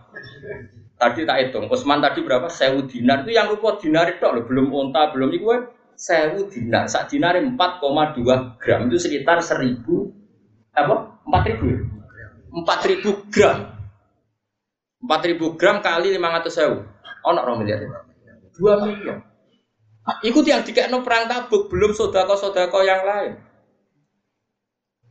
Tadi tak hitung Usman tadi berapa? Sewu dinar. Itu yang rupa dinar itu loh belum unta belum itu sewu dinar. Sak dinar 4,2 gram itu sekitar seribu apa? Empat ribu. Ya? Empat ribu gram. Empat ribu gram kali lima ratus sewu. Oh, nak miliar. Dua miliar. Ikut yang no perang tabuk belum sodako-sodako yang lain.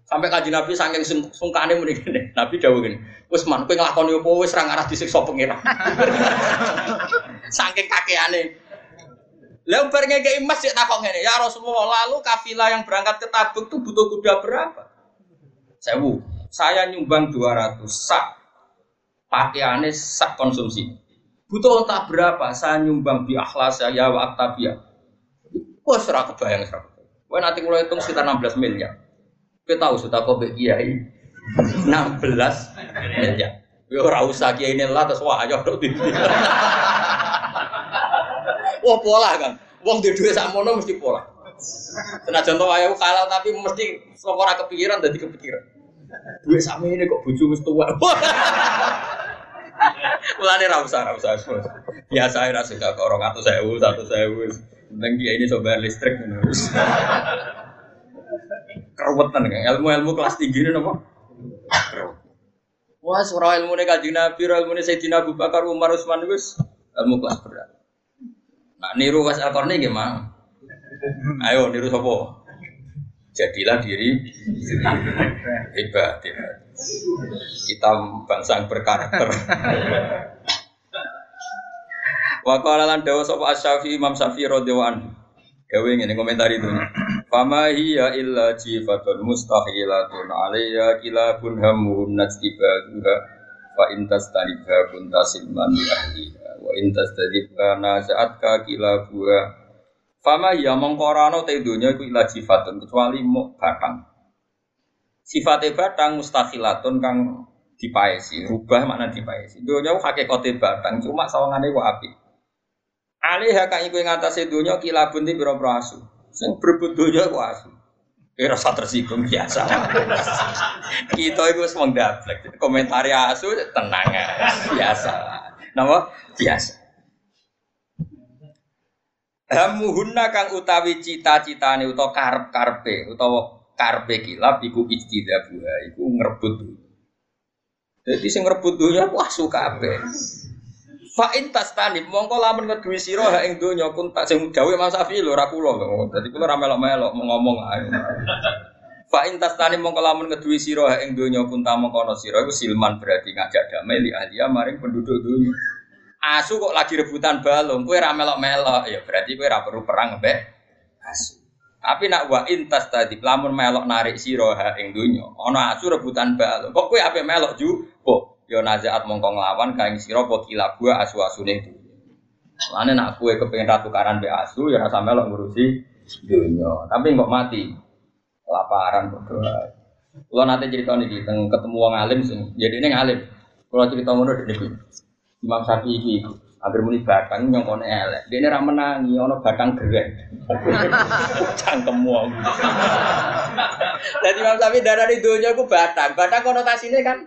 Sampai kaji Nabi saking sungkane muni gini. Nabi jauh gini. Wes man, kowe nglakoni opo wis ra ngarah disiksa pengira. saking kakeane. Lah bar ngekeki emas sik takok ngene, ya Rasulullah, lalu kafilah yang berangkat ke Tabuk tuh butuh kuda berapa? Sewu. Saya nyumbang 200 sak. Pakaiannya sak konsumsi. Butuh tak berapa? Saya nyumbang di akhlas saya wa aktabia wah serah kebayang serah wah nanti mulai hitung sekitar 16 miliar. Kita tahu sudah kau kiai? 16 miliar. Yo ora usah kiai ini lah terus wah ayo dok Wah pola kan. Wong di duit sakmono mesti pola. Senajan contoh ayo kalah tapi mesti ora kepikiran dadi kepikiran. Duit sami ini kok bojo wis tuwa. Mulane ra usah ra usah. Biasa ora suka kok 200.000, 100.000. Penting dia ini coba listrik ngono. Keruwetan kan ilmu-ilmu kelas tinggi ini nopo? Wah, surah ilmu ini kaji Nabi, ilmu ini Sayyidina Abu Bakar, Umar, Usman, wis ilmu kelas berat. Nah, niru was al gimana? Ayo niru sopo. Jadilah diri hebat, hebat. Kita bangsa yang berkarakter. Wa qala lan dawa sapa Asy-Syafi'i Imam Syafi'i radhiyallahu anhu. Dawe ngene komentar itu. Fama hiya illa jifatun mustahilatun alayya kilabun hamun najtibaha fa intas tanibha kunta silman li ahliha wa intas tadibha nasa'atka kilabuha Fama ya mengkorano te dunya iku ila sifatun kecuali mau batang. Sifatnya batang mustakhilatun kang dipaesi, rubah makna dipaesi. Dunya ku hakikate batang, cuma sawangane ku api. Alih kang iku ing atase dunya kilabun di pira-pira asu. Sing berebut dunya ku asu. Eh rasa tersinggung biasa. Kita itu semang daplek. Komentari asu tenang ya. Biasa. Napa? Biasa. Hamuhunna kang utawi cita-citane utawa karep-karepe utawa karepe kilap iku ijtidabuha iku ngrebut Jadi sing ngrebut dunya wah suka kabeh. Fa in tastanib mongko lamun ngeduwi sira ha ing donya kun tak sing gawe Mas Safi lho ora kula lho. Dadi kula ora melok-melok ngomong ae. Fa in tastanib mongko lamun ngeduwi sira ha ing donya kun ta mongko sira iku silman berarti ngajak damai li ahliya maring penduduk dunya. Asu kok lagi rebutan balung, kue ra melok-melok, ya berarti kue ra perlu perang mbek asu. Tapi nak wa intas tadi, lamun melok narik siroha ing dunya, ana asu rebutan balung. Kok kue ape melok ju? Kok yo nazaat mongko nglawan kaing sira apa kila gua asu-asune itu. Lane nak kue kepengen ratu karan be asu ya rasa melok ngurusi dunia. Tapi nggak mati. Kelaparan berdoa. Kalau nanti cerita nih, ketemu wong alim. Jadi ini ngalim. Kalau cerita ngono di Imam Syafi'i iki agar muni batang nyongkone elek. Dene ra menangi ana batang gerek. Cangkemmu. Dadi Imam Syafi'i darani donya ku batang. Batang konotasinya kan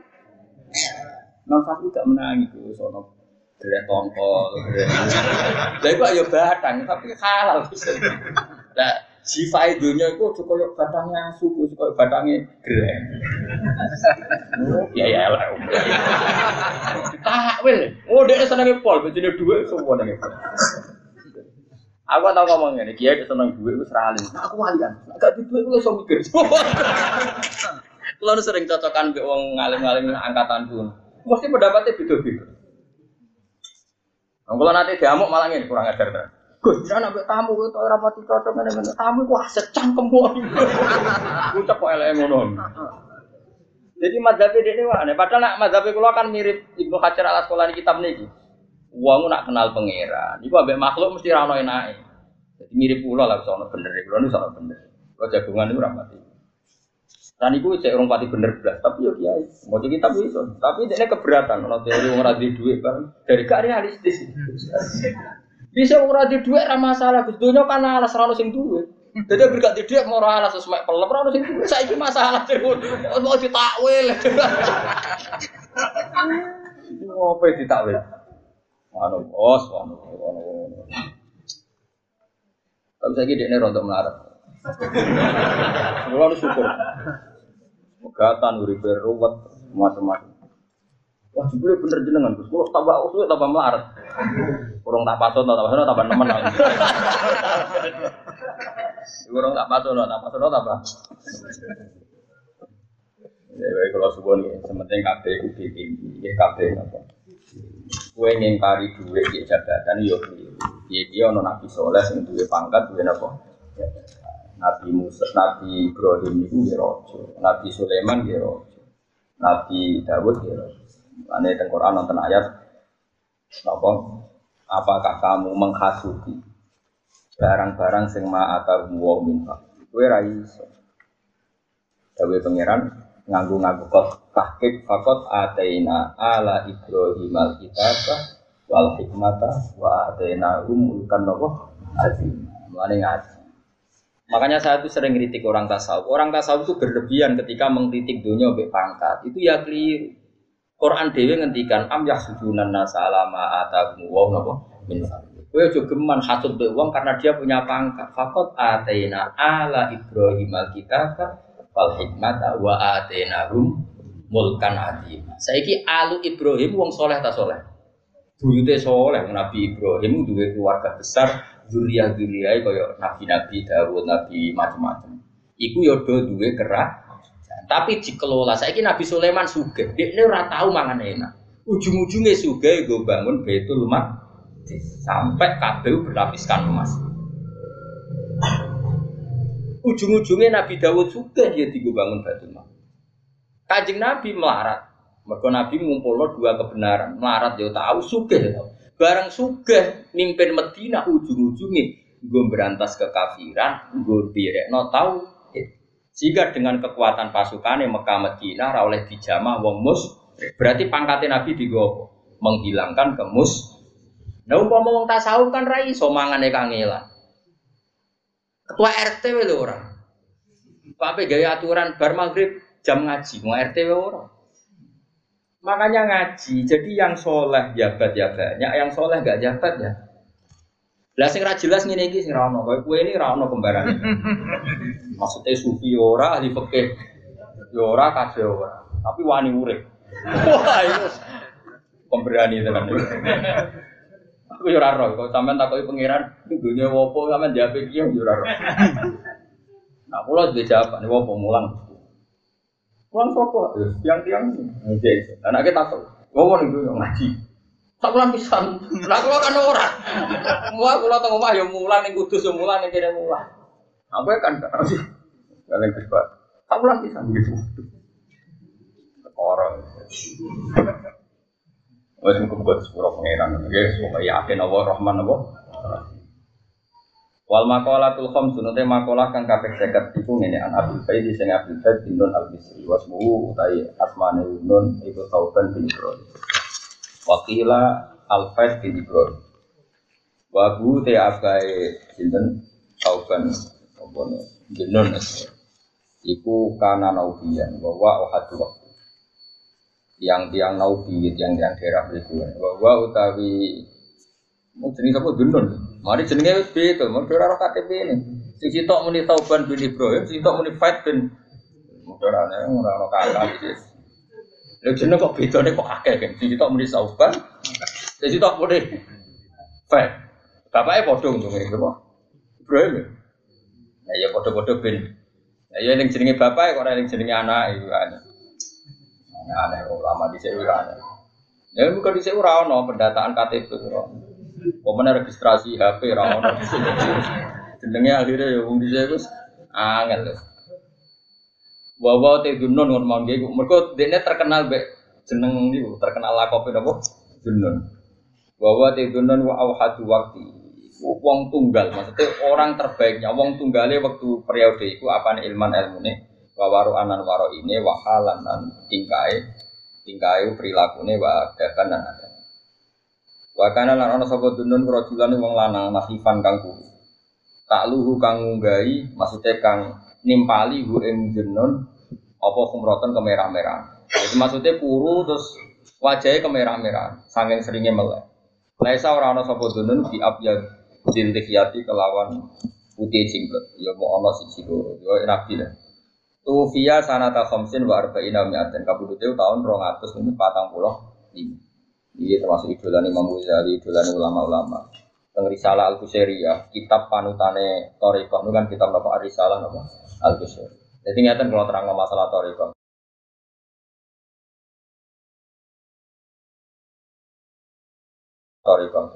Imam Syafi'i gak menangi ku sono gerek tongkol. Lah iku ayo batang tapi halal. Lah Sifai dunia itu cukup batangnya suku, cukup batangnya gereng. Ya ya lah. Takwil. Oh dia seneng pol, begini dua semua seneng pol. Aku tau ngomong ini, dia seneng duit, itu seraling. Aku walian, gak di duit, aku langsung mikir. Kalau sering cocokan be wong ngalim-ngalim angkatan pun, mesti pendapatnya beda-beda. Kalau nanti diamuk malah ini kurang ajar kan. Gus, jangan ambil tamu itu orang mati cocok mana tamu wah secangkem wae. Ucap kok elek ngono. Jadi madzhab ini wah, padahal nak madzhab kula kan mirip Ibnu Hajar al Asqalani kitab niki. Wong nak kenal pangeran, iku ambek makhluk mesti ra ono. Jadi mirip kula lah sono bener, kula niku sono bener. Kula jagungan niku ra mati. Dan itu cek orang pati bener belas, tapi yo kiai, mau jadi kita bisa. Tapi ini keberatan, kalau teori orang radhi duit kan dari gak realistis. Bisa ora di dhuwit ra masalah, Gus. Donya kan alas ra sing duwe. Jadi berkat di dhuwit mau alas sesuai pelem ra ono sing duwe. Saiki masalah mau ditakwil. Ngopo ditakwil? Anu bos, anu anu. Tapi saya gini rontok melarat. Kalau syukur. Megatan, uripe ruwet, macam-macam. Wah, jebule bener jenengan, Gus. Kulo tambah usul tambah melarat. Kurang tak pasono, tak pasono tambah nemen. Kurang tak pasono, tak pasono tambah. Ya, baik kalau subuh nih, sementing kabeh kudu tinggi, ya kabeh apa. Kue ngingkari duit di jabatan, yo Iya, dia ono nabi soleh sing duwe pangkat, duwe apa? Nabi Musa, Nabi Ibrahim itu ya rojo, Nabi Sulaiman ya rojo, Nabi Dawud ya rojo. Ane teng Quran nonton ayat apa? Apakah kamu menghasuti barang-barang sing ma atau wa min Kowe ra iso. Dawe pangeran nganggo-nganggo kok tahqiq fakot ataina ala Ibrahim al kitabah wal hikmata wa ataina umulkan nopo azim. Mulane ngaji. Makanya saya itu sering kritik orang tasawuf. Orang tasawuf itu berlebihan ketika mengkritik dunia sampai pangkat. Itu ya keliru. Quran dewi ngendikan am yahsudunan nasa alama atakum wa napa min Kowe aja geman hasud mbek wong karena dia punya pangkat. Fakot atena ala Ibrahim alkitab wal hikmata wa atenahum mulkan azim. Saiki alu Ibrahim wong soleh ta soleh. Buyute soleh Nabi Ibrahim duwe keluarga besar, zuriya-zuriyah kaya nabi-nabi Dawud, nabi macam-macam. Iku yo do duwe kerak tapi dikelola. Ini Nabi Sulaiman. Dia ini ora tahu mangan enak. Ujung-ujungnya suge gue bangun betul mak sampai kabel berlapiskan emas. Ujung-ujungnya Nabi Dawud suge dia tiga bangun betul mak. Kajing Nabi melarat. Mereka Nabi ngumpul dua kebenaran. Melarat dia tahu suge. Barang suge mimpin Medina ujung-ujungnya gue berantas kekafiran, gue direk no tahu jika dengan kekuatan pasukan yang Mekah Medina oleh dijamah wong mus, berarti pangkatnya Nabi digopo menghilangkan kemus. Nah umpama wong tasawuf kan rai so mangane kangelan. Ketua RT lho orang. Pape gaya aturan bar maghrib jam ngaji, mau RT orang. Makanya ngaji, jadi yang soleh jabat ya banyak, yang soleh gak jabat ya lah sing ra jelas ngene iki sing ra ono. Kowe ini ra ono kembaran. Maksudnya sufi ora, ahli fikih ya ora, kabeh ora. Tapi wani urip. Wah, itu pemberani tenan. Aku yo ora roh, kok sampean takoki pangeran, dunya wopo sampean jawab iki yo ora roh. Nah, kula sudah jawab, ini wopo mulang. Mulang sapa? Yang tiang. Oke. Anake takut. Wopo niku ngaji. Tak pulang pisan. Lah kula kan ora. Mua kula teng omah ya mulan ning kudus ya mulan ning kene mulan. Apa kan sih? Kalian. Tak pulang pisan gitu. Orang. Wes muga-muga sepuro pangeran. Nggih, semoga yakin Allah Rahman apa. Wal maqalatul khamsun te maqalah kang kaping 50 iku ngene an Abdul Faid sing Abdul Faid bin Nun al-Bisri wasmuhu utai asmane Nun iku Tauban bin Ibrahim. Wakila al-Faid bin Ibrahim. Wabu te abai sinten Tauban apa bin Nun iku kana naubiyan wa wa ahadu waktu yang tiang naubi, yang tiang daerah itu. Bahwa utawi jenis apa gendon. Mari jenenge wis beda, mau ora KTP ini. Sing sitok muni Tauban bin Ibrahim, sing sitok muni Faid bin ora ana ora ana kakak. Lha jeneng kok bedane kok akeh kan. Sitok muni Tauban, sing sitok Faid. Bapaknya padha untungnya itu kok. Ibrahim ya. Ya ya padha-padha bin. Ya yang jenenge bapak kok ora yang jenenge anak itu kan. Aneh ulama di sini aneh. Ya bukan di sini rano pendataan KTP Pemenang registrasi HP rano. Jenengnya akhirnya ya wong sini terus angel. Wawa teh dunun ngomong dia, mereka dia terkenal be jeneng itu terkenal lakope apa? Dunun. Wawa teh dunun wa awhadu waktu. Wong tunggal, maksudnya orang terbaiknya, wong tunggalnya waktu periode itu apa nih ilman ilmu nih? wawaru anan waro ini wahalan tingkai tingkai perilakunya wa dakan dan ada wakana lan ana sapa dunun rajulan wong lanang nasifan kang kuru tak luhu kang ngunggahi maksudnya kang nimpali hu ing dunun apa kumroten kemerah-merah. Jadi maksudnya kuru terus wajahnya kemerah-merah. Saking seringnya melek. Laisa ora ana sapa dunun di abyad dintikiyati kelawan putih jinggot ya mau ana siji loro. Ya nabi lah. Tufia sanata khamsin wa arba'ina mi'atin. Kabudute tahun 245. Ini termasuk idolan Imam Ghazali, idolan ulama-ulama. Teng Risalah Al-Qusairiyah, kitab panutane Thariqah, itu kan kitab napa Risalah napa Al-Qusairiyah. Jadi ngeten kalau terang masalah Thariqah. Thariqah.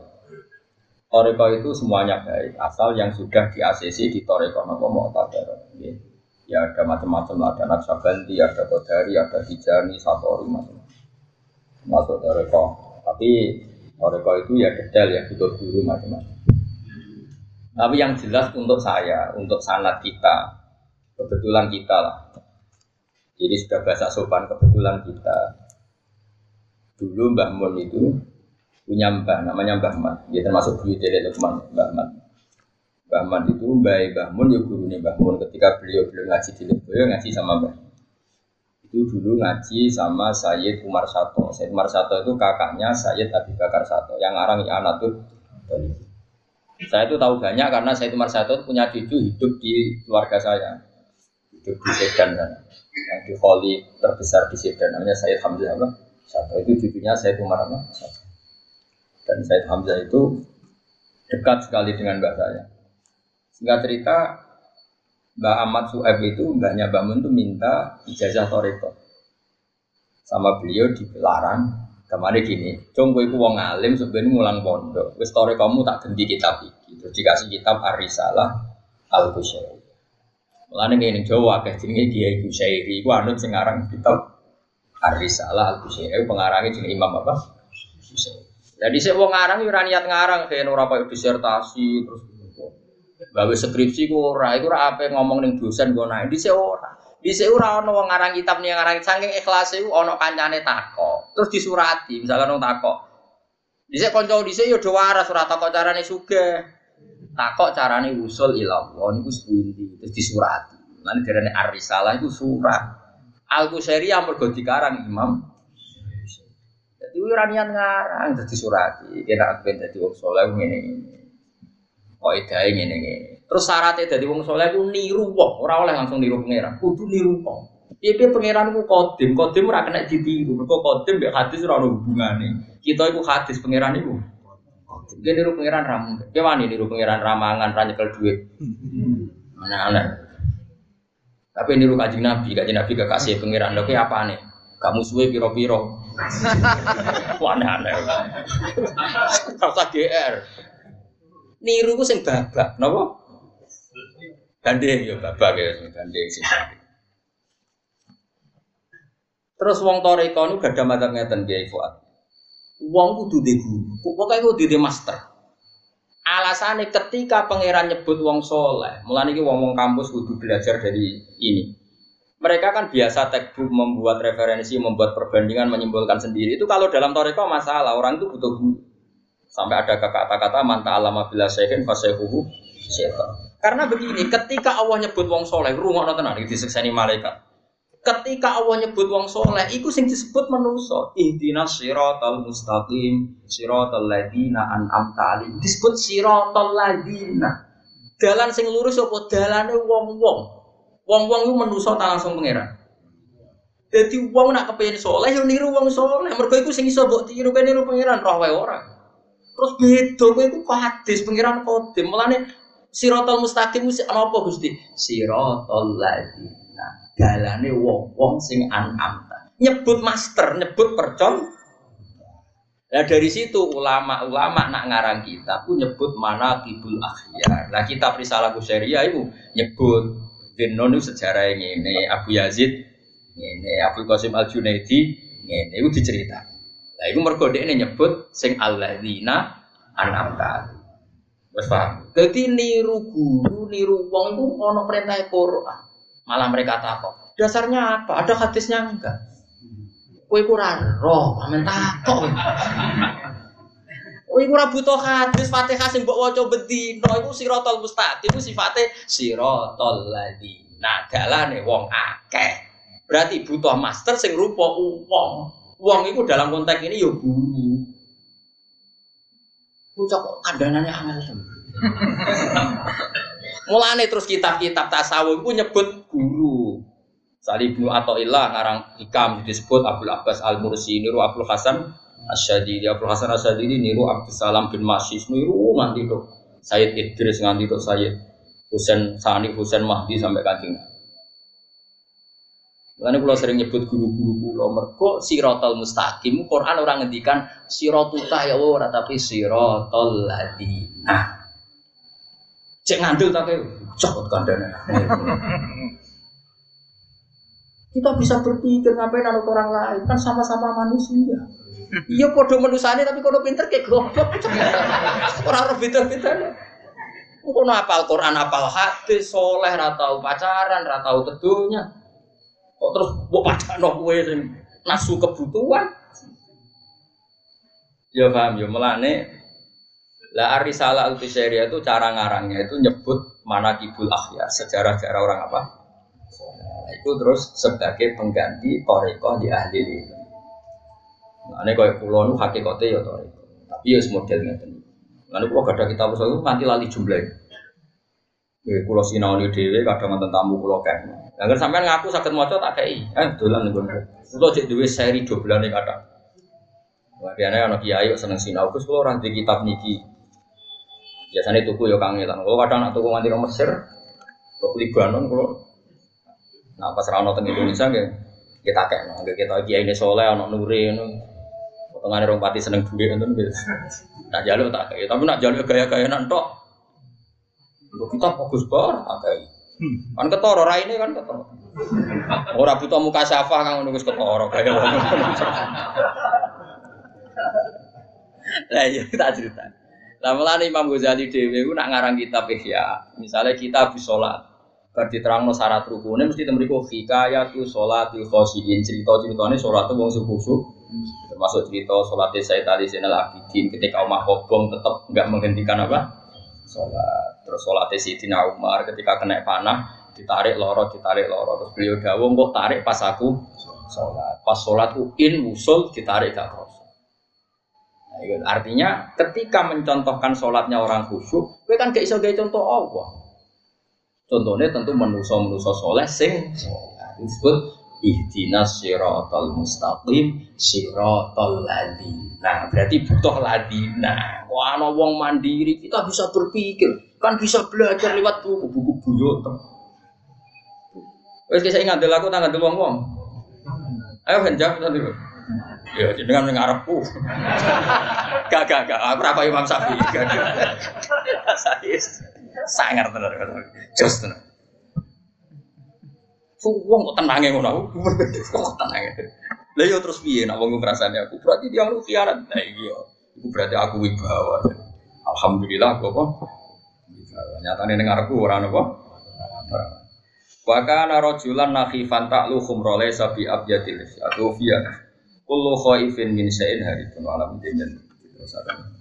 Thariqah itu semuanya baik, asal yang sudah di ACC di Thariqah napa Mu'tabar. Ya ada macam-macam ada naksabanti ada kodari ada hijani satori macam masuk toreko tapi toreko itu ya detail ya butuh guru macam-macam tapi yang jelas untuk saya untuk sanat kita kebetulan kita lah. Jadi sudah bahasa sopan kebetulan kita. Dulu Mbah Mun itu punya mbah namanya Mbah Mat. Dia termasuk buyut dari Lukman Mbah Mat. Mbah Man itu Mbah Mbah Mun ya guru nih Mbah Mun. Ketika beliau beliau ngaji di Leboyo ngaji sama Mbah. Itu dulu ngaji sama Sayyid Umar Sato. Sayyid Umar Sato itu kakaknya Sayyid Abi Bakar Sato. Yang ngarang ya anak tuh. Saya itu tahu banyak karena Sayyid Umar Sato punya cucu hidup di keluarga saya hidup di Sedan sana yang di Kholi terbesar di Sedan namanya Sayyid Hamzah apa Sato itu cucunya Sayyid Umar apa dan Sayyid Hamzah itu dekat sekali dengan mbak saya Singkat cerita, Mbak Ahmad Sueb itu, mbaknya Mbak Mun itu minta ijazah toriko. Sama beliau dilarang. Kemarin gini, cung gue wong alim sebenarnya mulang pondok. Wis kamu tak ganti kitab iki. Terus dikasih kitab Arisalah Al Kusyairi. Mulane ngene Jawa akeh jenenge Kiai Kusyairi iku anut sing aran kitab Arisalah Al Kusyairi pengarangnya jenenge Imam apa? Jadi saya wong ngarang yo niat ngarang kayak ora disertasi terus Gawe skripsi ku ora, iku ora apa ngomong ning dosen go naik di ora. Di ora ono wong ngarang kitab ning ngarang saking ikhlas iku ono kancane takok. Terus disurati, misalnya nong takok. Dhisik kanca dhisik yo do waras ora takok carane sugih. Takok carane usul ilah Allah niku sepundi terus disurati. Lan derene ar-risalah itu surat. Al-Qusairi yang dikarang Imam. Jadi ora niat ngarang dadi surati. Kira ben dadi wong saleh ngene kok edae ngene ngene. Terus syaratnya dari wong soleh ku niru wong, ora oleh langsung niru pangeran, kudu niru wong. Piye piye pangeran ku kodim, kodim ora kena ditiru, mergo kodim mbek hadis ora ono hubungane. Kita iku hadis pangeran iku. Dia niru pangeran ramu. Dia wani niru pangeran ramangan, ra nyekel duit. Mana-mana. Tapi niru kajing Nabi, kajing Nabi gak kasih pangeran lho apa nih? Kamu suwe piro-piro. Aneh-aneh. Rasa GR niru ku sing babak, napa? Gandeng ya babak ya gandeng sing Terus wong toreko nu gak ada madzhab ngeten Kiai. Wong kudu di guru. Pokoknya kudu di master. Alasannya ketika pangeran nyebut wong soleh, mulai ini wong wong kampus kudu belajar dari ini. Mereka kan biasa textbook membuat referensi, membuat perbandingan, menyimpulkan sendiri. Itu kalau dalam toreko masalah, orang itu butuh guru. Sampai ada kata-kata manta alama bila syaihin fasehuhu. Karena begini, ketika Allah nyebut wong soleh, rumah tenan disekseni malaikat. Ketika Allah nyebut wong soleh, itu sing disebut manusia. Ihdina siratal mustaqim, siratal ladina an'amta alim. Disebut siratal ladina. Dalan sing lurus apa dalane wong-wong. Wong-wong itu manusia tak langsung pangeran. Jadi wong nak kepengen soleh, yo niru wong soleh. Mergo iku sing iso mbok tiru kan niru pangeran roh wae ora. Terus beda kowe iku kok hadis pangeran kodim. Mulane siratal mustaqim ana apa Gusti? Siratal ladina dalane wong-wong sing an'amta. Nyebut master, nyebut percon. Nah dari situ ulama-ulama nak ngarang kitab pun nyebut mana kibul akhyar. Nah kitab Risalah Kusyariah itu nyebut Dinon itu sejarah yang ini Abu Yazid ini Abu Qasim Al Junaidi ini itu dicerita. Nah itu mergo ini nyebut sing alladzina an'amta. Wes paham? Jadi niru guru, niru wong itu ono perintah Quran. Malah mereka takut. Dasarnya apa? Ada hadisnya enggak? Kue kurang roh, amin takut. Kue kurang butuh hadis Fatihah sing mbok waca bedino iku siratal mustaqim iku sifate siratal ladina. Dalane wong akeh. Berarti butuh master sing rupa wong. Wong itu dalam konteks ini ya guru. Kok kandanane angel. Mulane terus kitab-kitab tasawuf itu nyebut guru. Salih Ibnu Athaillah ngarang hikam disebut Abdul Abbas Al Mursi niru Abdul Hasan Asyadili Abdul Hasan Asyadili niru Abdul Salam bin Masyis niru nganti tuh Sayyid Idris nganti tuh Sayyid Husain Sani Husain Mahdi sampai kancing. Makanya kalau sering nyebut guru-guru pulau merko sirotol mustaqim Quran orang ngendikan sirotuka ya ora tapi sirotol ladina. Cek ngandel tapi cokot kandana. Kita bisa berpikir ngapain anak orang lain kan sama-sama manusia. Iya podo manusia tapi kono pinter kayak goblok. Orang orang pinter-pinter. Kono apal Quran, apal hadis, soleh, ratau pacaran, ratau teduhnya. Kok terus buat padano kowe sing nasu kebutuhan. Ya paham ya melane lah Arisalah al itu cara ngarangnya itu nyebut mana kibul akhya sejarah-sejarah orang apa? Nah, itu terus sebagai pengganti toriko di ahli ini. Nah, ini kayak pulau nu hakikatnya ya toriko, tapi ya model ngeten. Lalu kalau ada kita usul itu nanti lali jumlahnya. Ya, pulau sinau ini dewi kadang nonton tamu pulau kan. Agar sampai ngaku sakit moco tak kayak, eh dolan nih gue. Pulau cek dewi seri dua bulan nih kadang. Biasanya anak kiai seneng sinau, terus kalau orang di kitab niki Biasanya tuku ya kangelan. Kalau kadang nak tuku nganti ke Mesir, ke Libanon kalau nah pas rano teng Indonesia nggih kita kayak nggih kita kiai ini soleh anak nuri nu potongan orang pati seneng duit itu gitu. Nak jaluk tak kayak tapi nak jaluk gaya-gaya nantok. Untuk kita fokus banget tak. Kan ketoro rai ini kan ketoro. Orang butuh muka syafa kan nunggu ketoro kayak Lah iya tak cerita. Lah mulane Imam Ghazali dhewe ku nak ngarang kitab Ihya, misalnya kita habis salat, bar diterangno syarat rukune mesti temriku hikayatu sholatil khosyin, cerita-ceritane salat wong sing khusyuk. Termasuk cerita salatnya Sayyid Ali Zainal Abidin ketika Umar Kobong tetap enggak menghentikan apa? Salat. Terus salatnya Sayyidina Umar ketika kena panah ditarik loro ditarik loro terus beliau dawuh kok tarik pas aku sholat pas sholatku in usul ditarik gak Iya, artinya ketika mencontohkan sholatnya orang khusyuk, gue kan gak iso gaya contoh Allah. Contohnya tentu menuso-menuso soleh sing disebut ihdinas siratal mustaqim siratal Nah, berarti butuh ladina. Wah, wong mandiri, kita bisa berpikir, kan bisa belajar lewat buku-buku buyut. Wes kisah ingat aku tanggal wong-wong. Ayo henjak tadi. Ya jenengan ning ngarepku. Gak gak gak berapa Imam Syafi'i. Gak gak. Sangar tenan. Jos tenan. Wong kok tenange ngono. Kok tenange. Lah yo terus piye nak wong ngrasani aku? Berarti dia lu khianat. Nah iya. Iku berarti aku wibawa. Alhamdulillah kok apa? Nyatane ning arepku ora apa? Wa kana rajulan nakhifan ta'lu khumrole sabi abyatil atau fiya. Kullu khaifin min syai'in harifun alam dimin. Terus ada.